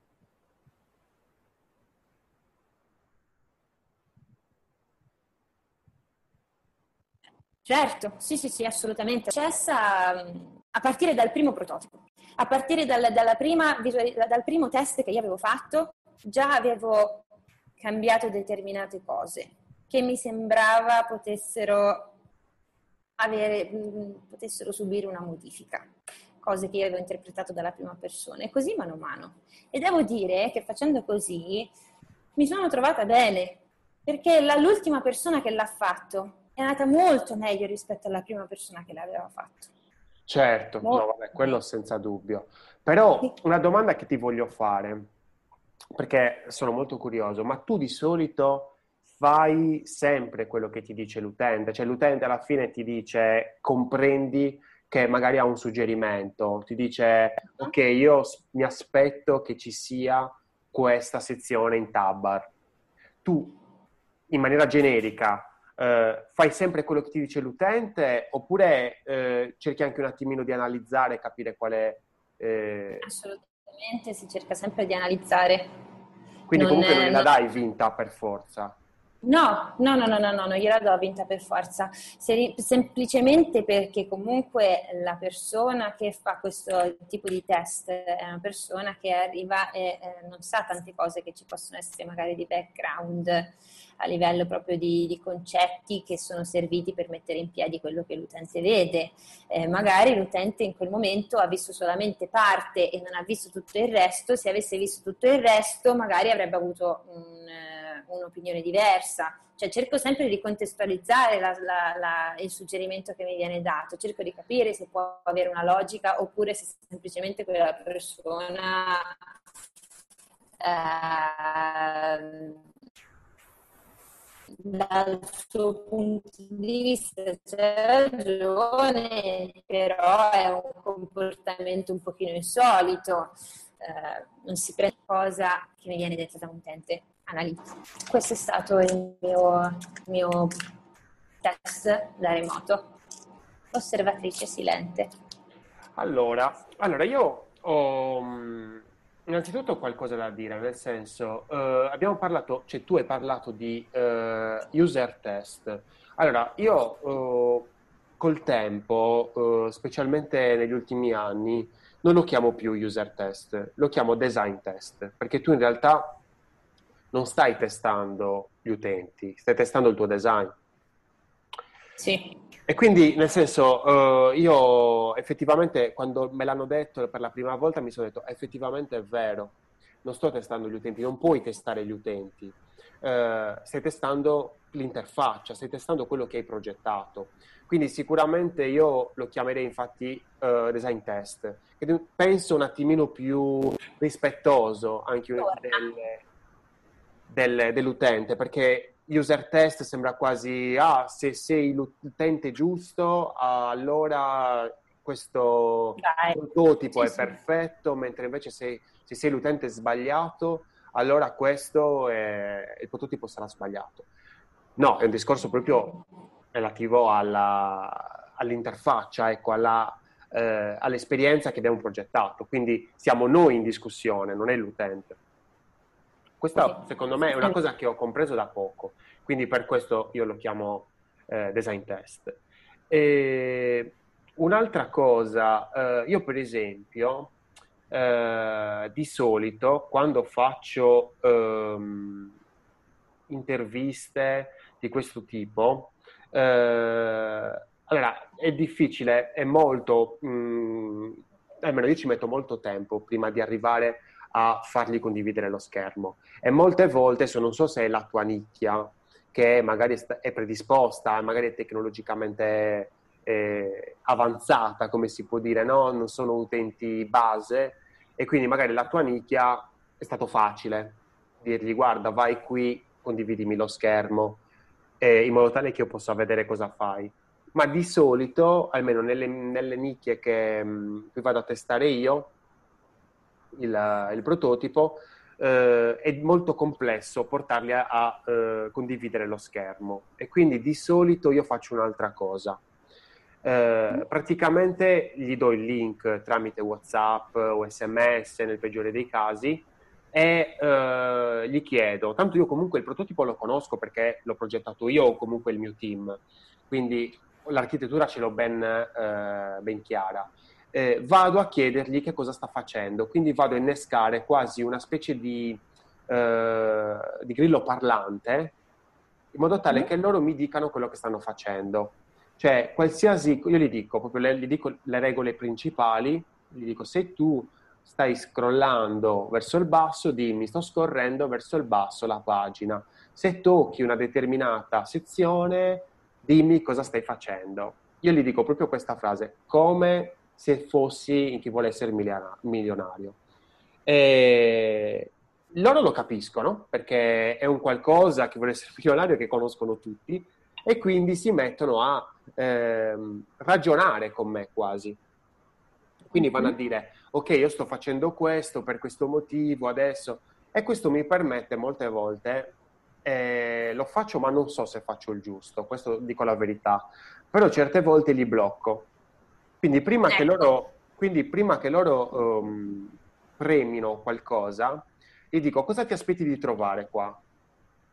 Certo, sì, sì, sì, assolutamente. Cessa a partire dal primo prototipo, a partire dal, prima, dal primo test che io avevo fatto, già avevo cambiato determinate cose che mi sembrava potessero, avere, mm, potessero subire una modifica, cose che io avevo interpretato dalla prima persona e così mano a mano. E devo dire che facendo così mi sono trovata bene, perché l'ultima persona che l'ha fatto è andata molto meglio rispetto alla prima persona che l'aveva fatto. Certo, molto no, vabbè, quello senza dubbio. Però una domanda che ti voglio fare, perché sono molto curioso, ma tu di solito fai sempre quello che ti dice l'utente? Cioè l'utente alla fine ti dice comprendi che magari ha un suggerimento, ti dice uh-huh. ok, io mi aspetto che ci sia questa sezione in tab Tu, in maniera generica, eh, fai sempre quello che ti dice l'utente oppure eh, cerchi anche un attimino di analizzare e capire qual è... Eh... Assolutamente, si cerca sempre di analizzare. Quindi non comunque è, non gliela dai vinta per forza. No, no, no, no, no, no, non gliela do vinta per forza, Se, semplicemente perché comunque la persona che fa questo tipo di test è una persona che arriva e eh, non sa tante cose che ci possono essere magari di background a livello proprio di, di, concetti che sono serviti per mettere in piedi quello che l'utente vede. Eh, magari l'utente in quel momento ha visto solamente parte e non ha visto tutto il resto, se avesse visto tutto il resto magari avrebbe avuto un, eh, un'opinione diversa. Cioè cerco sempre di contestualizzare la, la, la, il suggerimento che mi viene dato, cerco di capire se può avere una logica oppure se semplicemente quella persona eh, dal suo punto di vista c'è ragione, però è un comportamento un pochino insolito, eh, non si prende cosa che mi viene detta da un utente, analizza. Questo è stato il mio, mio test da remoto, osservatrice silente. Allora, allora io ho Innanzitutto ho qualcosa da dire, nel senso, uh, abbiamo parlato, cioè tu hai parlato di uh, user test. Allora, io uh, col tempo, specialmente negli ultimi anni, non lo chiamo più user test, lo chiamo design test, perché tu in realtà non stai testando gli utenti, stai testando il tuo design. Sì. E quindi, nel senso, uh, io effettivamente quando me l'hanno detto per la prima volta mi sono detto effettivamente è vero, non sto testando gli utenti, non puoi testare gli utenti, uh, stai testando l'interfaccia, stai testando quello che hai progettato. Quindi sicuramente io lo chiamerei infatti uh, design test, che penso un attimino più rispettoso anche del, del, dell'utente, perché user test sembra quasi, ah, se sei l'utente giusto, allora questo Dai. prototipo sì, è sì. perfetto, mentre invece se, se, sei l'utente sbagliato, allora questo è, il prototipo sarà sbagliato. No, è un discorso proprio relativo alla, all'interfaccia, ecco, alla, eh, all'esperienza che abbiamo progettato. Quindi siamo noi in discussione, non è l'utente. Questa secondo me è una cosa che ho compreso da poco, quindi per questo io lo chiamo eh, design test. E un'altra cosa, eh, io per esempio, eh, di solito quando faccio ehm, interviste di questo tipo, eh, allora è difficile, è molto, mh, mm, almeno io ci metto molto tempo prima di arrivare a fargli condividere lo schermo e molte volte, se non so se è la tua nicchia, che magari è predisposta, magari è tecnologicamente eh, avanzata, come si può dire, no? non sono utenti base e quindi magari la tua nicchia è stato facile dirgli guarda vai qui, condividimi lo schermo eh, in modo tale che io possa vedere cosa fai. Ma di solito, almeno nelle, nelle nicchie che mh, vado a testare io, il, il prototipo, eh, è molto complesso portarli a, a eh, condividere lo schermo. E quindi di solito io faccio un'altra cosa. Eh, praticamente gli do il link tramite WhatsApp o SMS nel peggiore dei casi e eh, gli chiedo, tanto io comunque il prototipo lo conosco perché l'ho progettato io o comunque il mio team, quindi l'architettura ce l'ho ben, eh, ben chiara eh, vado a chiedergli che cosa sta facendo. Quindi vado a innescare quasi una specie di, eh, di grillo parlante in modo tale mm. che loro mi dicano quello che stanno facendo. Cioè, qualsiasi, io gli dico proprio le, gli dico le regole principali, gli dico se tu stai scrollando verso il basso, dimmi sto scorrendo verso il basso la pagina. Se tocchi una determinata sezione, dimmi cosa stai facendo. Io gli dico proprio questa frase, come se fossi in chi vuole essere milionario. E loro lo capiscono perché è un qualcosa che vuole essere milionario che conoscono tutti e quindi si mettono a ehm, ragionare con me quasi. Quindi vanno a mhm. dire, ok, io sto facendo questo per questo motivo adesso e questo mi permette molte volte, eh, lo faccio ma non so se faccio il giusto, questo dico la verità, però certe volte li blocco quindi prima ecco. che loro, prima che loro um, premino qualcosa, gli dico cosa ti aspetti di trovare qua?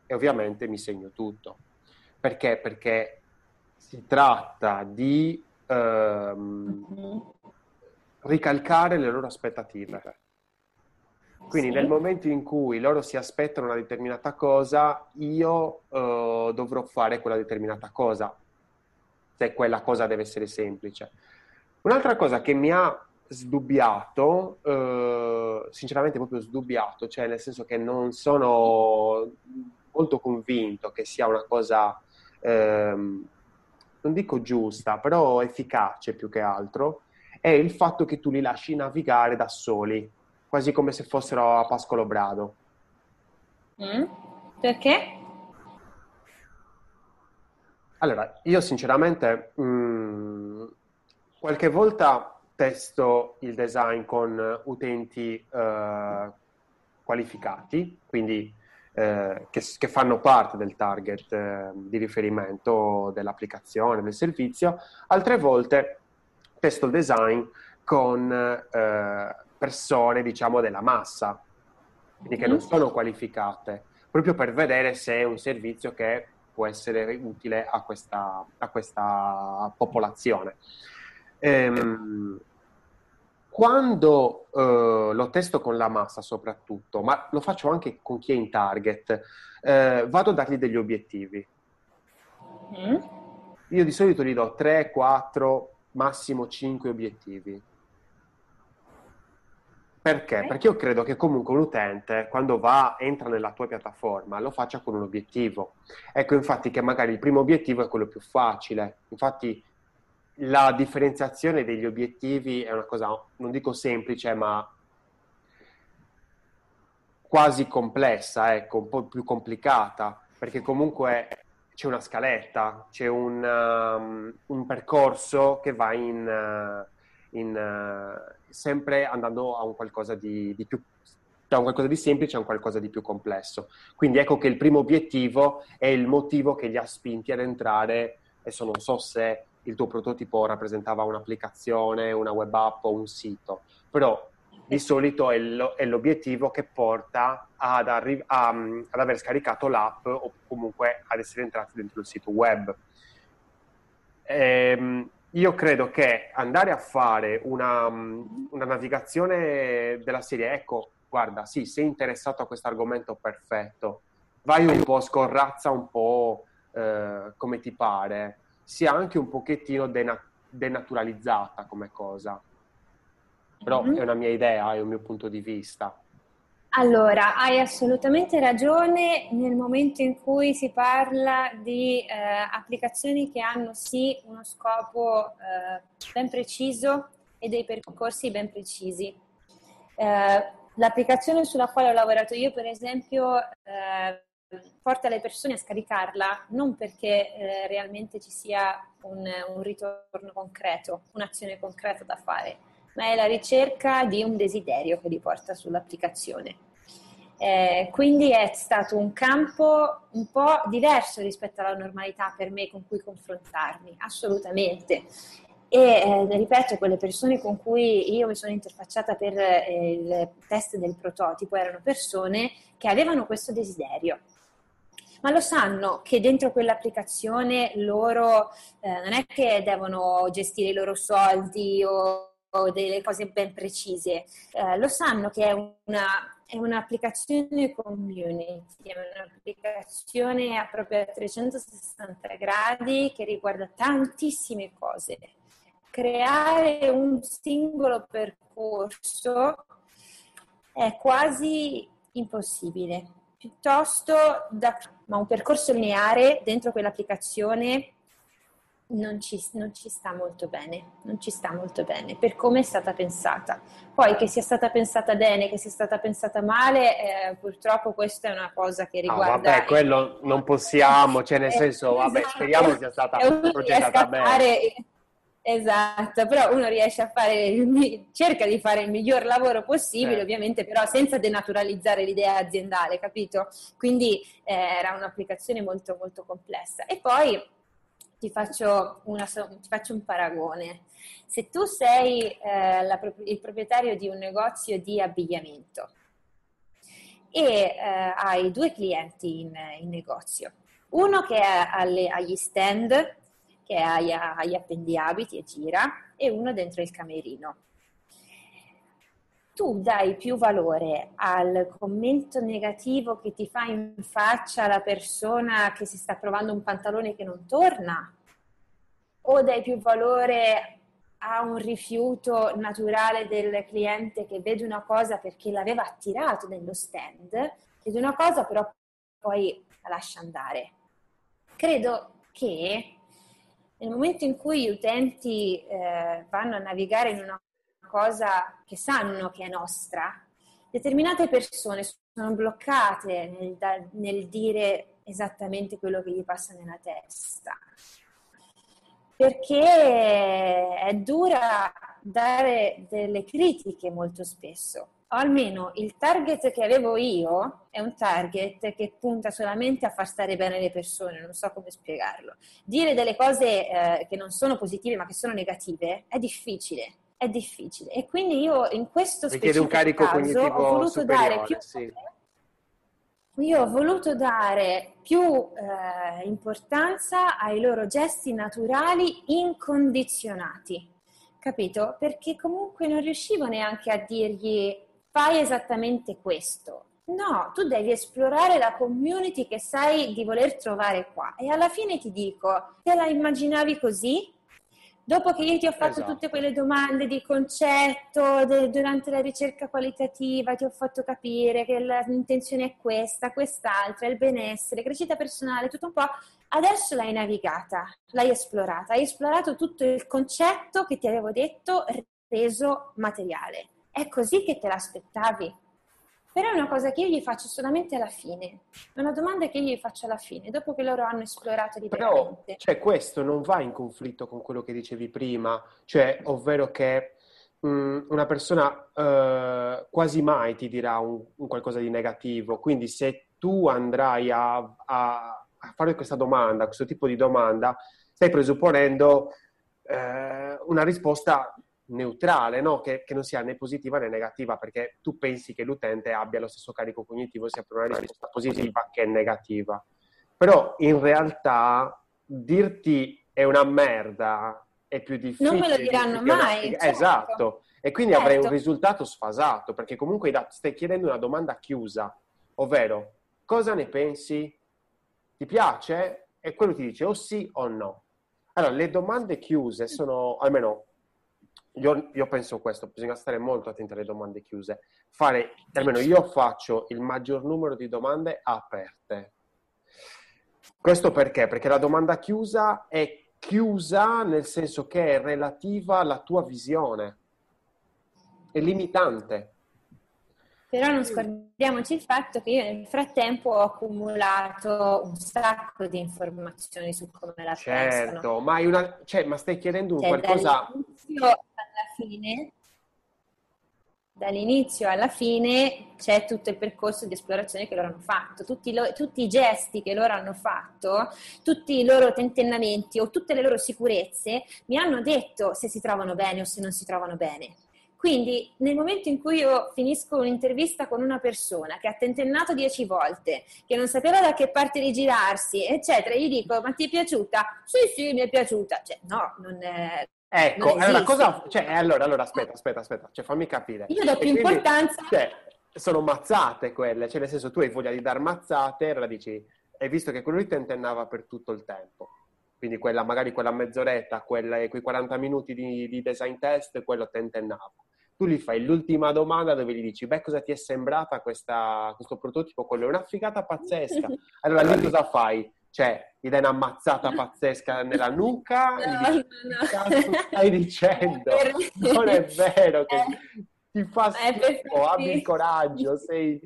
E ovviamente mi segno tutto. Perché? Perché si tratta di um, ricalcare le loro aspettative. Quindi sì. nel momento in cui loro si aspettano una determinata cosa, io uh, dovrò fare quella determinata cosa, se quella cosa deve essere semplice. Un'altra cosa che mi ha sdubbiato, eh, sinceramente proprio sdubbiato, cioè nel senso che non sono molto convinto che sia una cosa, ehm, non dico giusta, però efficace più che altro, è il fatto che tu li lasci navigare da soli, quasi come se fossero a Pascolo Brado. Mm? Perché? Allora, io sinceramente... Mh, mm, Qualche volta testo il design con utenti eh, qualificati, quindi eh, che, che, fanno parte del target eh, di riferimento dell'applicazione, del servizio. Altre volte testo il design con eh, persone, diciamo, della massa, quindi che non mm-hmm. sono qualificate, proprio per vedere se è un servizio che può essere utile a questa, a questa popolazione. Ehm, quando eh, lo testo con la massa soprattutto, ma lo faccio anche con chi è in target, eh, vado a dargli degli obiettivi. Mm. Io di solito gli do 3, 4, massimo 5 obiettivi. Perché? Okay. Perché io credo che comunque un utente, quando va, entra nella tua piattaforma, lo faccia con un obiettivo. Ecco, infatti, che magari il primo obiettivo è quello più facile. Infatti, la differenziazione degli obiettivi è una cosa, non dico semplice, ma quasi complessa, ecco, un po' più complicata, perché comunque c'è una scaletta, c'è un, um, un percorso che va in, uh, in uh, sempre andando a un qualcosa di, di più da un qualcosa di semplice a un qualcosa di più complesso. Quindi ecco che il primo obiettivo è il motivo che li ha spinti ad entrare Adesso non so se il tuo prototipo rappresentava un'applicazione, una web app o un sito, però di solito è, lo, è l'obiettivo che porta ad, arri- a, ad, aver scaricato l'app o comunque ad essere entrati dentro il sito web. Ehm, io credo che andare a fare una, una, navigazione della serie, ecco, guarda, sì, sei interessato a questo argomento, perfetto, vai un po', scorrazza un po' eh, come ti pare, sia anche un pochettino dena- denaturalizzata come cosa. Però mm-hmm. è una mia idea, è un mio punto di vista. Allora, hai assolutamente ragione nel momento in cui si parla di eh, applicazioni che hanno sì uno scopo eh, ben preciso e dei percorsi ben precisi. Eh, l'applicazione sulla quale ho lavorato io, per esempio, eh, porta le persone a scaricarla non perché eh, realmente ci sia un, un ritorno concreto, un'azione concreta da fare, ma è la ricerca di un desiderio che li porta sull'applicazione. Eh, quindi è stato un campo un po' diverso rispetto alla normalità per me con cui confrontarmi, assolutamente. E eh, ripeto, quelle persone con cui io mi sono interfacciata per eh, il test del prototipo erano persone che avevano questo desiderio, ma lo sanno che dentro quell'applicazione loro eh, non è che devono gestire i loro soldi o o delle cose ben precise. Eh, lo sanno che è, una, è un'applicazione community, è un'applicazione a proprio 360 gradi che riguarda tantissime cose. Creare un singolo percorso è quasi impossibile. Piuttosto, da, ma un percorso lineare dentro quell'applicazione non ci, non ci, sta molto bene, non ci sta molto bene per come è stata pensata. Poi che sia stata pensata bene, che sia stata pensata male, eh, purtroppo questa è una cosa che riguarda... Ah, vabbè, quello non possiamo, cioè nel eh, senso, vabbè, esatto. speriamo sia stata progettata bene. Esatto, però uno riesce a fare, cerca di fare il miglior lavoro possibile, eh. ovviamente, però senza denaturalizzare l'idea aziendale, capito? Quindi eh, era un'applicazione molto, molto complessa. E poi ti faccio, una, ti faccio un paragone. Se tu sei eh, la, il proprietario di un negozio di abbigliamento e eh, hai due clienti in, in, negozio, uno che è alle, agli stand, è agli, agli appendiabiti e gira, e uno dentro il camerino tu dai più valore al commento negativo che ti fa in faccia la persona che si sta provando un pantalone che non torna o dai più valore a un rifiuto naturale del cliente che vede una cosa perché l'aveva attirato nello stand, vede una cosa però poi la lascia andare. Credo che nel momento in cui gli utenti eh, vanno a navigare in una cosa che sanno che è nostra, determinate persone sono bloccate nel, nel dire esattamente quello che gli passa nella testa. Perché è dura dare delle critiche molto spesso. O almeno il target che avevo io è un target che punta solamente a far stare bene le persone, non so come spiegarlo. Dire delle cose eh, che non sono positive ma che sono negative è difficile è difficile. E quindi io in questo Richiede un carico caso ho voluto dare più... Sì. Io ho voluto dare più eh, importanza ai loro gesti naturali incondizionati, capito? Perché comunque non riuscivo neanche a dirgli fai esattamente questo. No, tu devi esplorare la community che sai di voler trovare qua. E alla fine ti dico, te la immaginavi così? Dopo che io ti ho fatto esatto. tutte quelle domande di concetto de, durante la ricerca qualitativa, ti ho fatto capire che l'intenzione è questa, quest'altra, il benessere, crescita personale, tutto un po', adesso l'hai navigata, l'hai esplorata, hai esplorato tutto il concetto che ti avevo detto reso materiale. È così che te l'aspettavi? Però è una cosa che io gli faccio solamente alla fine, è una domanda che io gli faccio alla fine, dopo che loro hanno esplorato liberamente. Però, cioè, questo non va in conflitto con quello che dicevi prima, cioè, ovvero che mh, mm, una persona uh, quasi mai ti dirà un, un, qualcosa di negativo, quindi se tu andrai a, a, a fare questa domanda, questo tipo di domanda, stai presupponendo eh, una risposta neutrale, no? che, che, non sia né positiva né negativa, perché tu pensi che l'utente abbia lo stesso carico cognitivo sia per una risposta positiva che negativa. Però in realtà dirti è una merda è più difficile. Non me lo diranno mai. Certo. Esatto. E quindi certo. avrai un risultato sfasato, perché comunque stai chiedendo una domanda chiusa, ovvero cosa ne pensi? Ti piace? E quello ti dice o sì o no. Allora, le domande chiuse sono, almeno io, io, penso questo, bisogna stare molto attenti alle domande chiuse. Fare, almeno io faccio il maggior numero di domande aperte. Questo perché? Perché la domanda chiusa è chiusa nel senso che è relativa alla tua visione, è limitante. Però non scordiamoci il fatto che io nel frattempo ho accumulato un sacco di informazioni su come la certo, pensano. Ma, una, cioè, ma stai chiedendo cioè, qualcosa... Dall'inizio alla fine dall'inizio alla fine c'è tutto il percorso di esplorazione che loro hanno fatto, tutti, lo, tutti, i gesti che loro hanno fatto, tutti i loro tentennamenti o tutte le loro sicurezze mi hanno detto se si trovano bene o se non si trovano bene. Quindi nel momento in cui io finisco un'intervista con una persona che ha tentennato dieci volte, che non sapeva da che parte rigirarsi, eccetera, gli dico ma ti è piaciuta? Sì, sì, mi è piaciuta. Cioè no, non è, Ecco, allora cosa... Cioè, allora, allora, aspetta, aspetta, aspetta, cioè fammi capire. Io do più quindi, importanza... Cioè, sono mazzate quelle, cioè nel senso tu hai voglia di dar mazzate, allora dici, hai visto che quello lì tentennava per tutto il tempo. Quindi quella, magari quella mezz'oretta, quella, quei 40 minuti di, di design test, quello tentennava. Tu gli fai l'ultima domanda dove gli dici, beh, cosa ti è sembrata questa, questo prototipo? Quello è una figata pazzesca. Allora lì cosa fai? Cioè, gli dai una mazzata pazzesca nella nuca? No, dici, no, Cazzo stai dicendo? Non è vero che eh, ti fa schifo, abbi il coraggio, sei...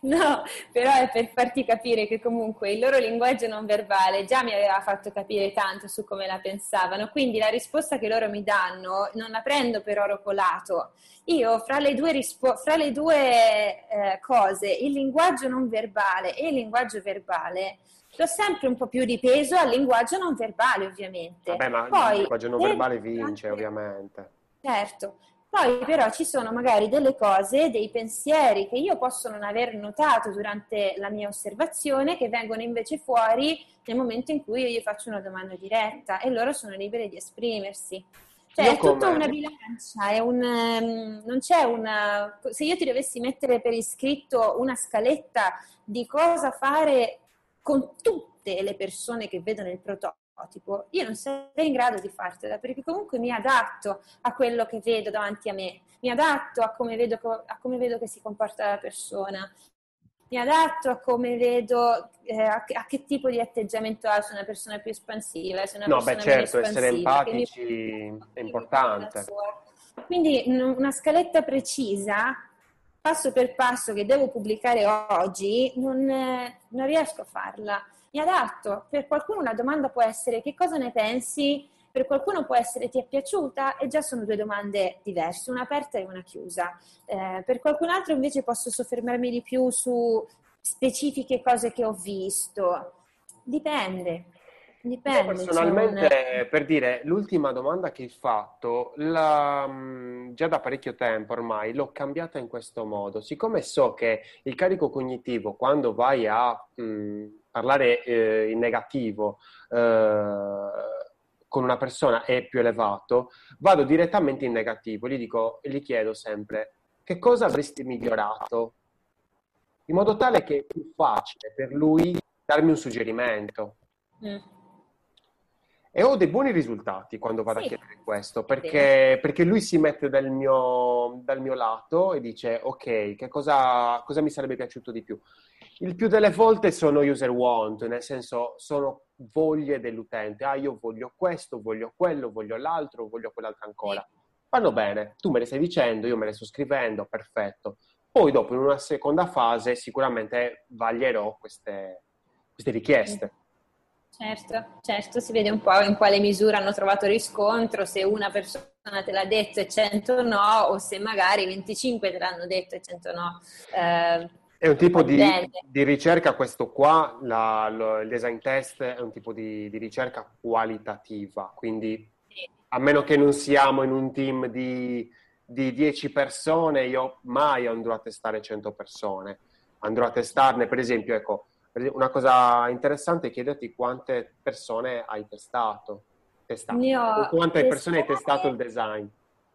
No, però è per farti capire che comunque il loro linguaggio non verbale già mi aveva fatto capire tanto su come la pensavano, quindi la risposta che loro mi danno non la prendo per oro colato. Io fra le due, rispo- fra le due eh, cose, il linguaggio non verbale e il linguaggio verbale, do sempre un po' più di peso al linguaggio non verbale, ovviamente. Vabbè, ma Poi, il linguaggio non verbale vince, ovviamente. Certo, poi però ci sono magari delle cose, dei pensieri che io posso non aver notato durante la mia osservazione che vengono invece fuori nel momento in cui io gli faccio una domanda diretta e loro sono liberi di esprimersi. Cioè io è come... tutta una bilancia, è un, um, non c'è una... Se io ti dovessi mettere per iscritto una scaletta di cosa fare con tutte le persone che vedono il prototipo, io non sarei in grado di fartela perché comunque mi adatto a quello che vedo davanti a me, mi adatto a come vedo, a come vedo che si comporta la persona, mi adatto a come vedo, eh, a, che, a, che tipo di atteggiamento ha, se una persona più espansiva, se una no, persona beh, certo, essere empatici mi... è importante. Quindi una scaletta precisa, passo per passo, che devo pubblicare oggi, non, non riesco a farla mi adatto. Per qualcuno una domanda può essere che cosa ne pensi, per qualcuno può essere ti è piaciuta e già sono due domande diverse, una aperta e una chiusa. Eh, per qualcun altro invece posso soffermarmi di più su specifiche cose che ho visto. Dipende. Dipende. Io personalmente, cioè... per dire, l'ultima domanda che hai fatto, la, già da parecchio tempo ormai, l'ho cambiata in questo modo. Siccome so che il carico cognitivo, quando vai a mh, parlare eh, in negativo eh, con una persona è più elevato, vado direttamente in negativo. Gli dico, gli chiedo sempre, che cosa avresti migliorato? In modo tale che è più facile per lui darmi un suggerimento. Mm. E ho dei buoni risultati quando vado sì. a chiedere questo, perché, perché lui si mette dal mio, dal mio, lato e dice, ok, che cosa, cosa mi sarebbe piaciuto di più? Il più delle volte sono user want, nel senso sono voglie dell'utente. Ah, io voglio questo, voglio quello, voglio l'altro, voglio quell'altro ancora. Vanno bene, tu me le stai dicendo, io me le sto scrivendo, perfetto. Poi dopo in una seconda fase sicuramente vaglierò queste, queste richieste. Certo, certo, si vede un po' in quale misura hanno trovato riscontro, se una persona te l'ha detto e 100 no, o se magari 25 te l'hanno detto e 100 no. Eh, È un tipo di, di, ricerca, questo qua, la, lo, il design test è un tipo di, di, ricerca qualitativa, quindi a meno che non siamo in un team di, di 10 persone, io mai andrò a testare 100 persone. Andrò a testarne, per esempio, ecco, una cosa interessante è chiederti quante persone hai testato. testato. Quante persone hai testato il design?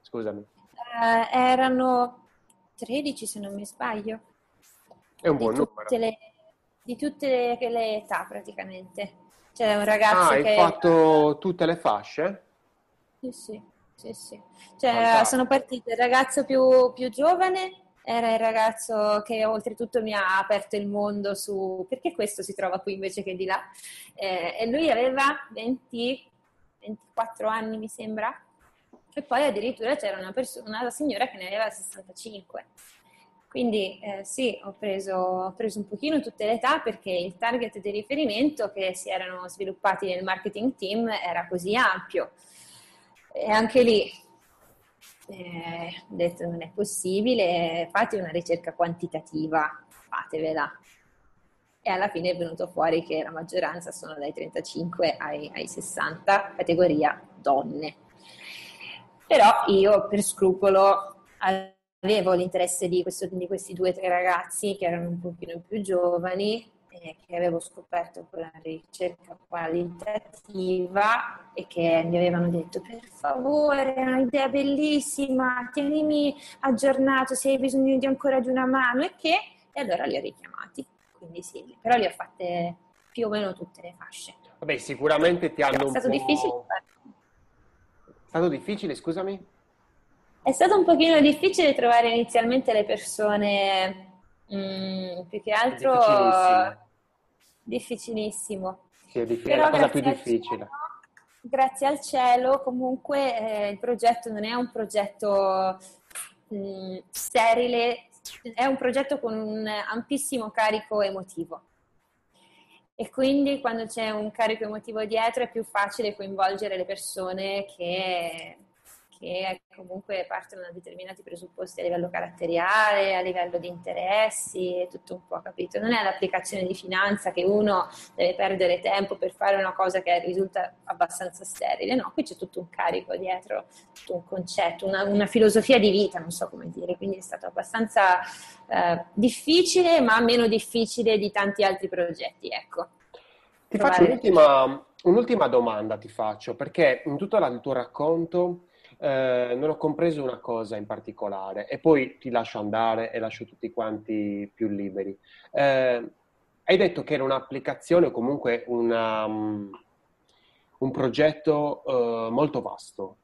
Scusami. Uh, erano 13 se non mi sbaglio. È un buon numero. Le, di tutte le, le, età praticamente. C'è un ragazzo ah, che... hai fatto tutte le fasce? Sì, sì, sì, sì. Cioè, sono partite il ragazzo più, più giovane era il ragazzo che oltretutto mi ha aperto il mondo su perché questo si trova qui invece che di là. Eh, e lui aveva 20, 24 anni, mi sembra, e poi addirittura c'era una, pers- una signora che ne aveva 65. Quindi eh, sì, ho preso, ho preso, un pochino tutte le età perché il target di riferimento che si erano sviluppati nel marketing team era così ampio. E anche lì eh, ho detto non è possibile, fate una ricerca quantitativa, fatevela. E alla fine è venuto fuori che la maggioranza sono dai 35 ai, ai 60, categoria donne. Però io per scrupolo avevo l'interesse di, questo, di questi due o tre ragazzi che erano un pochino più giovani eh, che avevo scoperto con la ricerca qualitativa e che mi avevano detto per favore, è un'idea bellissima, tienimi aggiornato se hai bisogno di ancora di una mano e che, e allora li ho richiamati. Quindi sì, però li ho fatte più o meno tutte le fasce. Vabbè, sicuramente ti hanno è stato difficile. È stato difficile, scusami? È stato un pochino difficile trovare inizialmente le persone, mm, più che altro difficilissimo. difficilissimo. Sì, è difficile, la cosa più difficile. Cielo, grazie al cielo, comunque eh, il progetto non è un progetto mh, mm, sterile, è un progetto con un ampissimo carico emotivo. E quindi quando c'è un carico emotivo dietro è più facile coinvolgere le persone che che comunque partono da determinati presupposti a livello caratteriale, a livello di interessi, è tutto un po' capito. Non è l'applicazione di finanza che uno deve perdere tempo per fare una cosa che risulta abbastanza sterile, no, qui c'è tutto un carico dietro, tutto un concetto, una, una filosofia di vita, non so come dire, quindi è stato abbastanza eh, difficile, ma meno difficile di tanti altri progetti, ecco. Ti faccio un'ultima, un'ultima domanda, ti faccio, perché in tutto il tuo racconto eh, non ho compreso una cosa in particolare e poi ti lascio andare e lascio tutti quanti più liberi. Eh, hai detto che era un'applicazione o comunque una, um, un progetto uh, molto vasto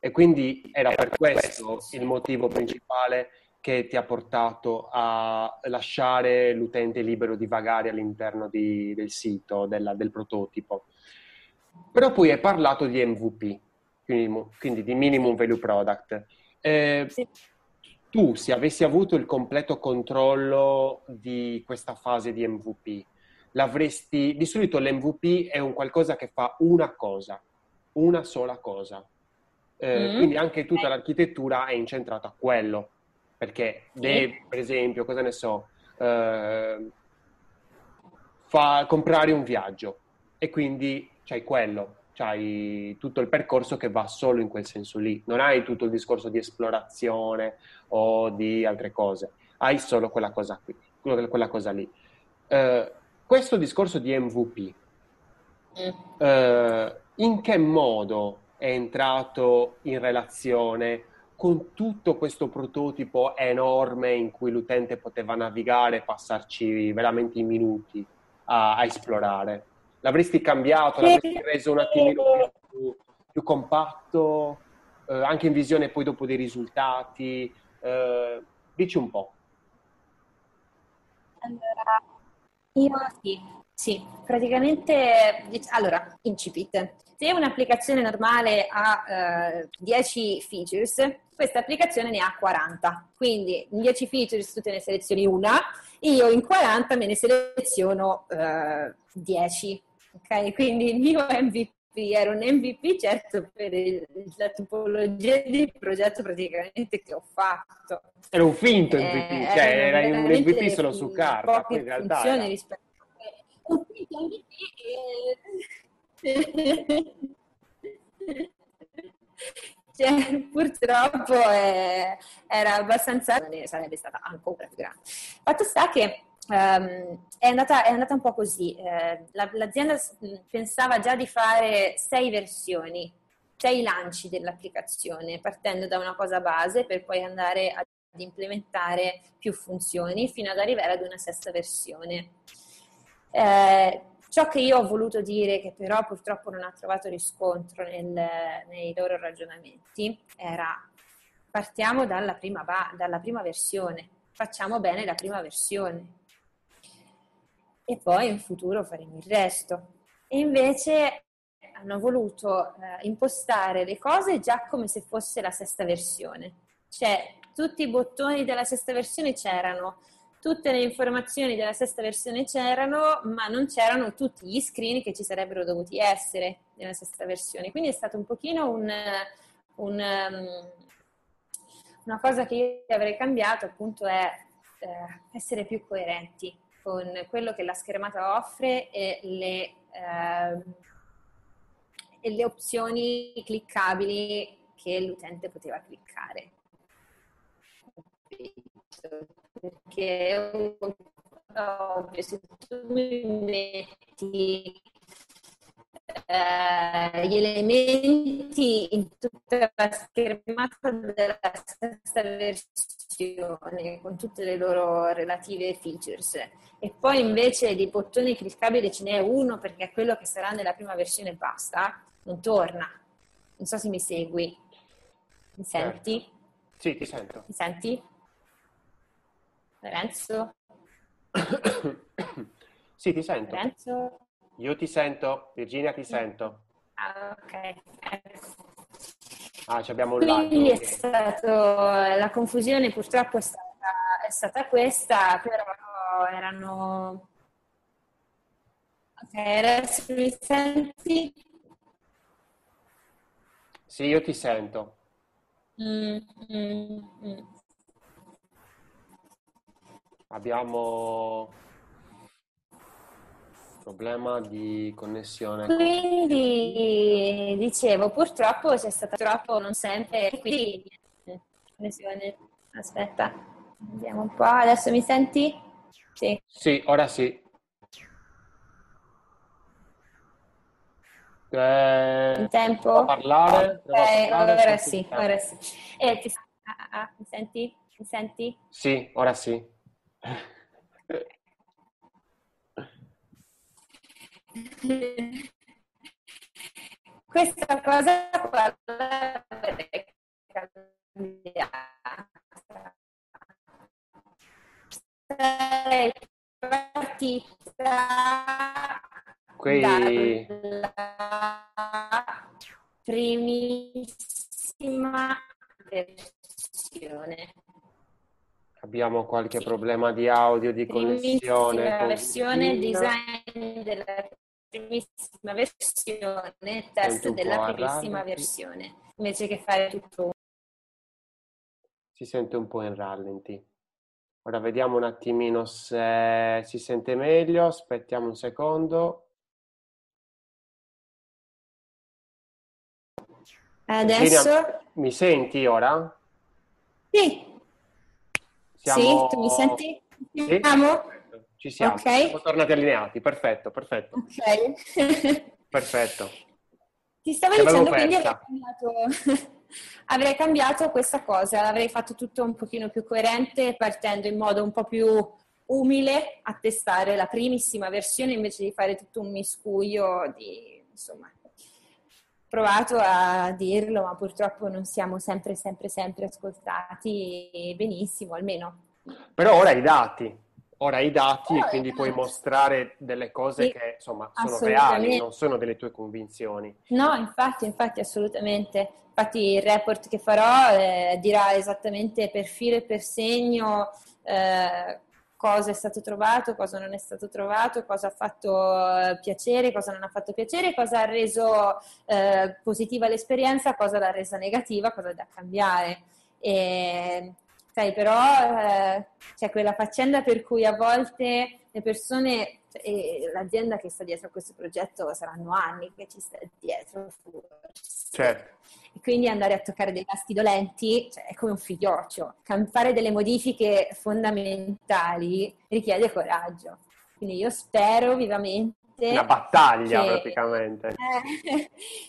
e quindi era per questo il motivo principale che ti ha portato a lasciare l'utente libero di vagare all'interno di, del sito, della, del prototipo. Però poi hai parlato di MVP quindi, quindi di minimum value product. Eh, sì. Tu, se avessi avuto il completo controllo di questa fase di MVP, l'avresti... Di solito l'MVP è un qualcosa che fa una cosa, una sola cosa. Eh, mm. Quindi anche tutta l'architettura è incentrata a quello. Perché deve, per esempio, cosa ne so, eh, fa comprare un viaggio e quindi c'hai quello hai tutto il percorso che va solo in quel senso lì, non hai tutto il discorso di esplorazione o di altre cose, hai solo quella cosa qui, quella cosa lì. Uh, questo discorso di MVP, uh, eh, in che modo è entrato in relazione con tutto questo prototipo enorme in cui l'utente poteva navigare e passarci veramente i minuti a, a esplorare? L'avresti cambiato, l'avresti reso un attimino più, più compatto, eh, anche in visione poi dopo dei risultati? Eh, dici un po'. Allora, io sì, sì, praticamente, allora, incipit. Se un'applicazione normale ha eh, 10 features, questa applicazione ne ha 40. Quindi in 10 features tu te ne selezioni una, io in 40 me ne seleziono eh, 10 ok? Quindi il mio MVP ero un MVP certo per il, la tipologia di progetto praticamente che ho fatto. Era un finto MVP, eh, cioè era un MVP solo su carta, poi in realtà era... rispetto a un finto MVP cioè, purtroppo eh, era abbastanza, sarebbe stata ancora più grande. Fatto sta che um, è, andata, è, andata, un po' così, eh, la, l'azienda pensava già di fare sei versioni, sei lanci dell'applicazione, partendo da una cosa base per poi andare ad implementare più funzioni fino ad arrivare ad una sesta versione. Eh, Ciò che io ho voluto dire, che però purtroppo non ha trovato riscontro nel, nei loro ragionamenti, era partiamo dalla prima, dalla prima versione, facciamo bene la prima versione e poi in futuro faremo il resto. E invece hanno voluto eh, impostare le cose già come se fosse la sesta versione. Cioè, tutti i bottoni della sesta versione c'erano, tutte le informazioni della sesta versione c'erano, ma non c'erano tutti gli screen che ci sarebbero dovuti essere nella sesta versione. Quindi è stato un pochino un, un, um, una cosa che io avrei cambiato appunto è eh, essere più coerenti con quello che la schermata offre e le, eh, e le opzioni cliccabili che l'utente poteva cliccare. Perché ovvio, se tu mi metti eh, gli elementi in tutta la schermata della stessa versione con tutte le loro relative features e poi invece di bottoni cliccabili ce n'è uno perché è quello che sarà nella prima versione basta, non torna. Non so se mi segui. Mi senti? Certo. Sì, ti sento. Mi senti? Lorenzo? sì, ti sento. Lorenzo? Io ti sento, Virginia ti sento. Ah, ok. Ah, abbiamo un Quindi è stato, la confusione purtroppo è stata, è stata questa, però erano... Ok, adesso mi senti? Sì, io ti sento. Mm, mm, mm abbiamo problema di connessione. Quindi dicevo, purtroppo c'è stato troppo, non sempre, quindi connessione. Aspetta, vediamo un po', adesso mi senti? Sì. Sì, ora sì. Eh, In tempo? parlare? Okay, parlare ora sì, ora sì. Eh, ti... ah, ah, mi senti? Mi senti? Sì, ora sì. Questa cosa qua l'avrei cambiata. Sarei partita Quei... dalla primissima versione. Abbiamo qualche problema di audio, di connessione. La versione design della primissima versione, test della primissima versione, invece che fare tutto. Si sente un po' in rallenti. Ora vediamo un attimino se si sente meglio, aspettiamo un secondo. Adesso... Virginia, mi senti ora? Sì. Siamo... Sì, tu mi senti? Sì? Siamo? Ci siamo, okay. siamo tornati allineati, perfetto, perfetto. Ok. perfetto. Ti stavo Ti dicendo, quindi avrei cambiato, avrei cambiato questa cosa, avrei fatto tutto un pochino più coerente, partendo in modo un po' più umile a testare la primissima versione invece di fare tutto un miscuglio di, insomma, provato a dirlo, ma purtroppo non siamo sempre, sempre, sempre ascoltati benissimo, almeno. Però ora i dati, ora i dati e quindi puoi mostrare delle cose sì, che insomma sono reali, non sono delle tue convinzioni. No, infatti, infatti, assolutamente. Infatti il report che farò eh, dirà esattamente per filo e per segno eh, cosa è stato trovato, cosa non è stato trovato, cosa ha fatto eh, piacere, cosa non ha fatto piacere, cosa ha reso eh, positiva l'esperienza, cosa l'ha resa negativa, cosa da cambiare. E, sai, però eh, c'è quella faccenda per cui a volte le persone e l'azienda che sta dietro a questo progetto saranno anni che ci sta dietro forse. Certo. E quindi andare a toccare dei tasti dolenti cioè, è come un figlioccio. Fare delle modifiche fondamentali richiede coraggio. Quindi io spero vivamente... Una battaglia che... praticamente.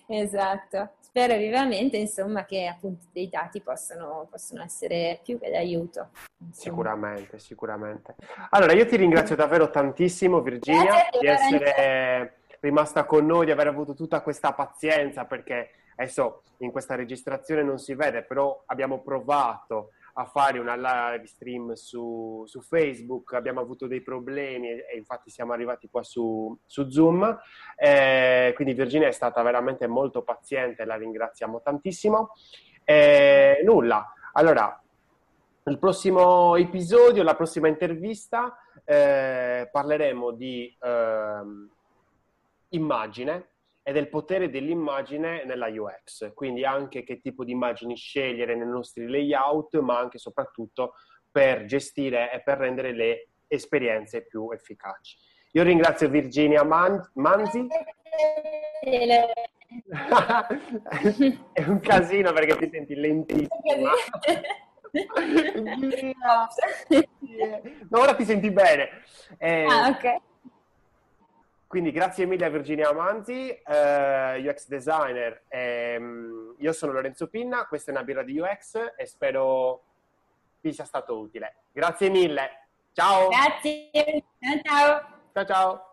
Eh, esatto spero vivamente insomma, che appunto dei dati possano, possano essere più che d'aiuto. Insomma. Sicuramente, sicuramente. Allora, io ti ringrazio davvero tantissimo Virginia di essere rimasta con noi, di aver avuto tutta questa pazienza perché adesso in questa registrazione non si vede, però abbiamo provato a fare una live stream su, su Facebook, abbiamo avuto dei problemi e, infatti siamo arrivati qua su, su Zoom. Eh, quindi Virginia è stata veramente molto paziente, la ringraziamo tantissimo. Eh, nulla, allora, nel prossimo episodio, la prossima intervista, eh, parleremo di ehm, immagine e del potere dell'immagine nella UX, quindi anche che tipo di immagini scegliere nei nostri layout, ma anche e soprattutto per gestire e per rendere le esperienze più efficaci. Io ringrazio Virginia Man- Manzi. È un casino perché ti senti lentissima. no, ora ti senti bene. Eh, ah, ok. Quindi grazie mille a Virginia Manzi, eh, UX designer. Ehm, io sono Lorenzo Pinna, questa è una birra di UX e spero vi sia stato utile. Grazie mille. Ciao. Grazie. Ciao ciao. Ciao ciao.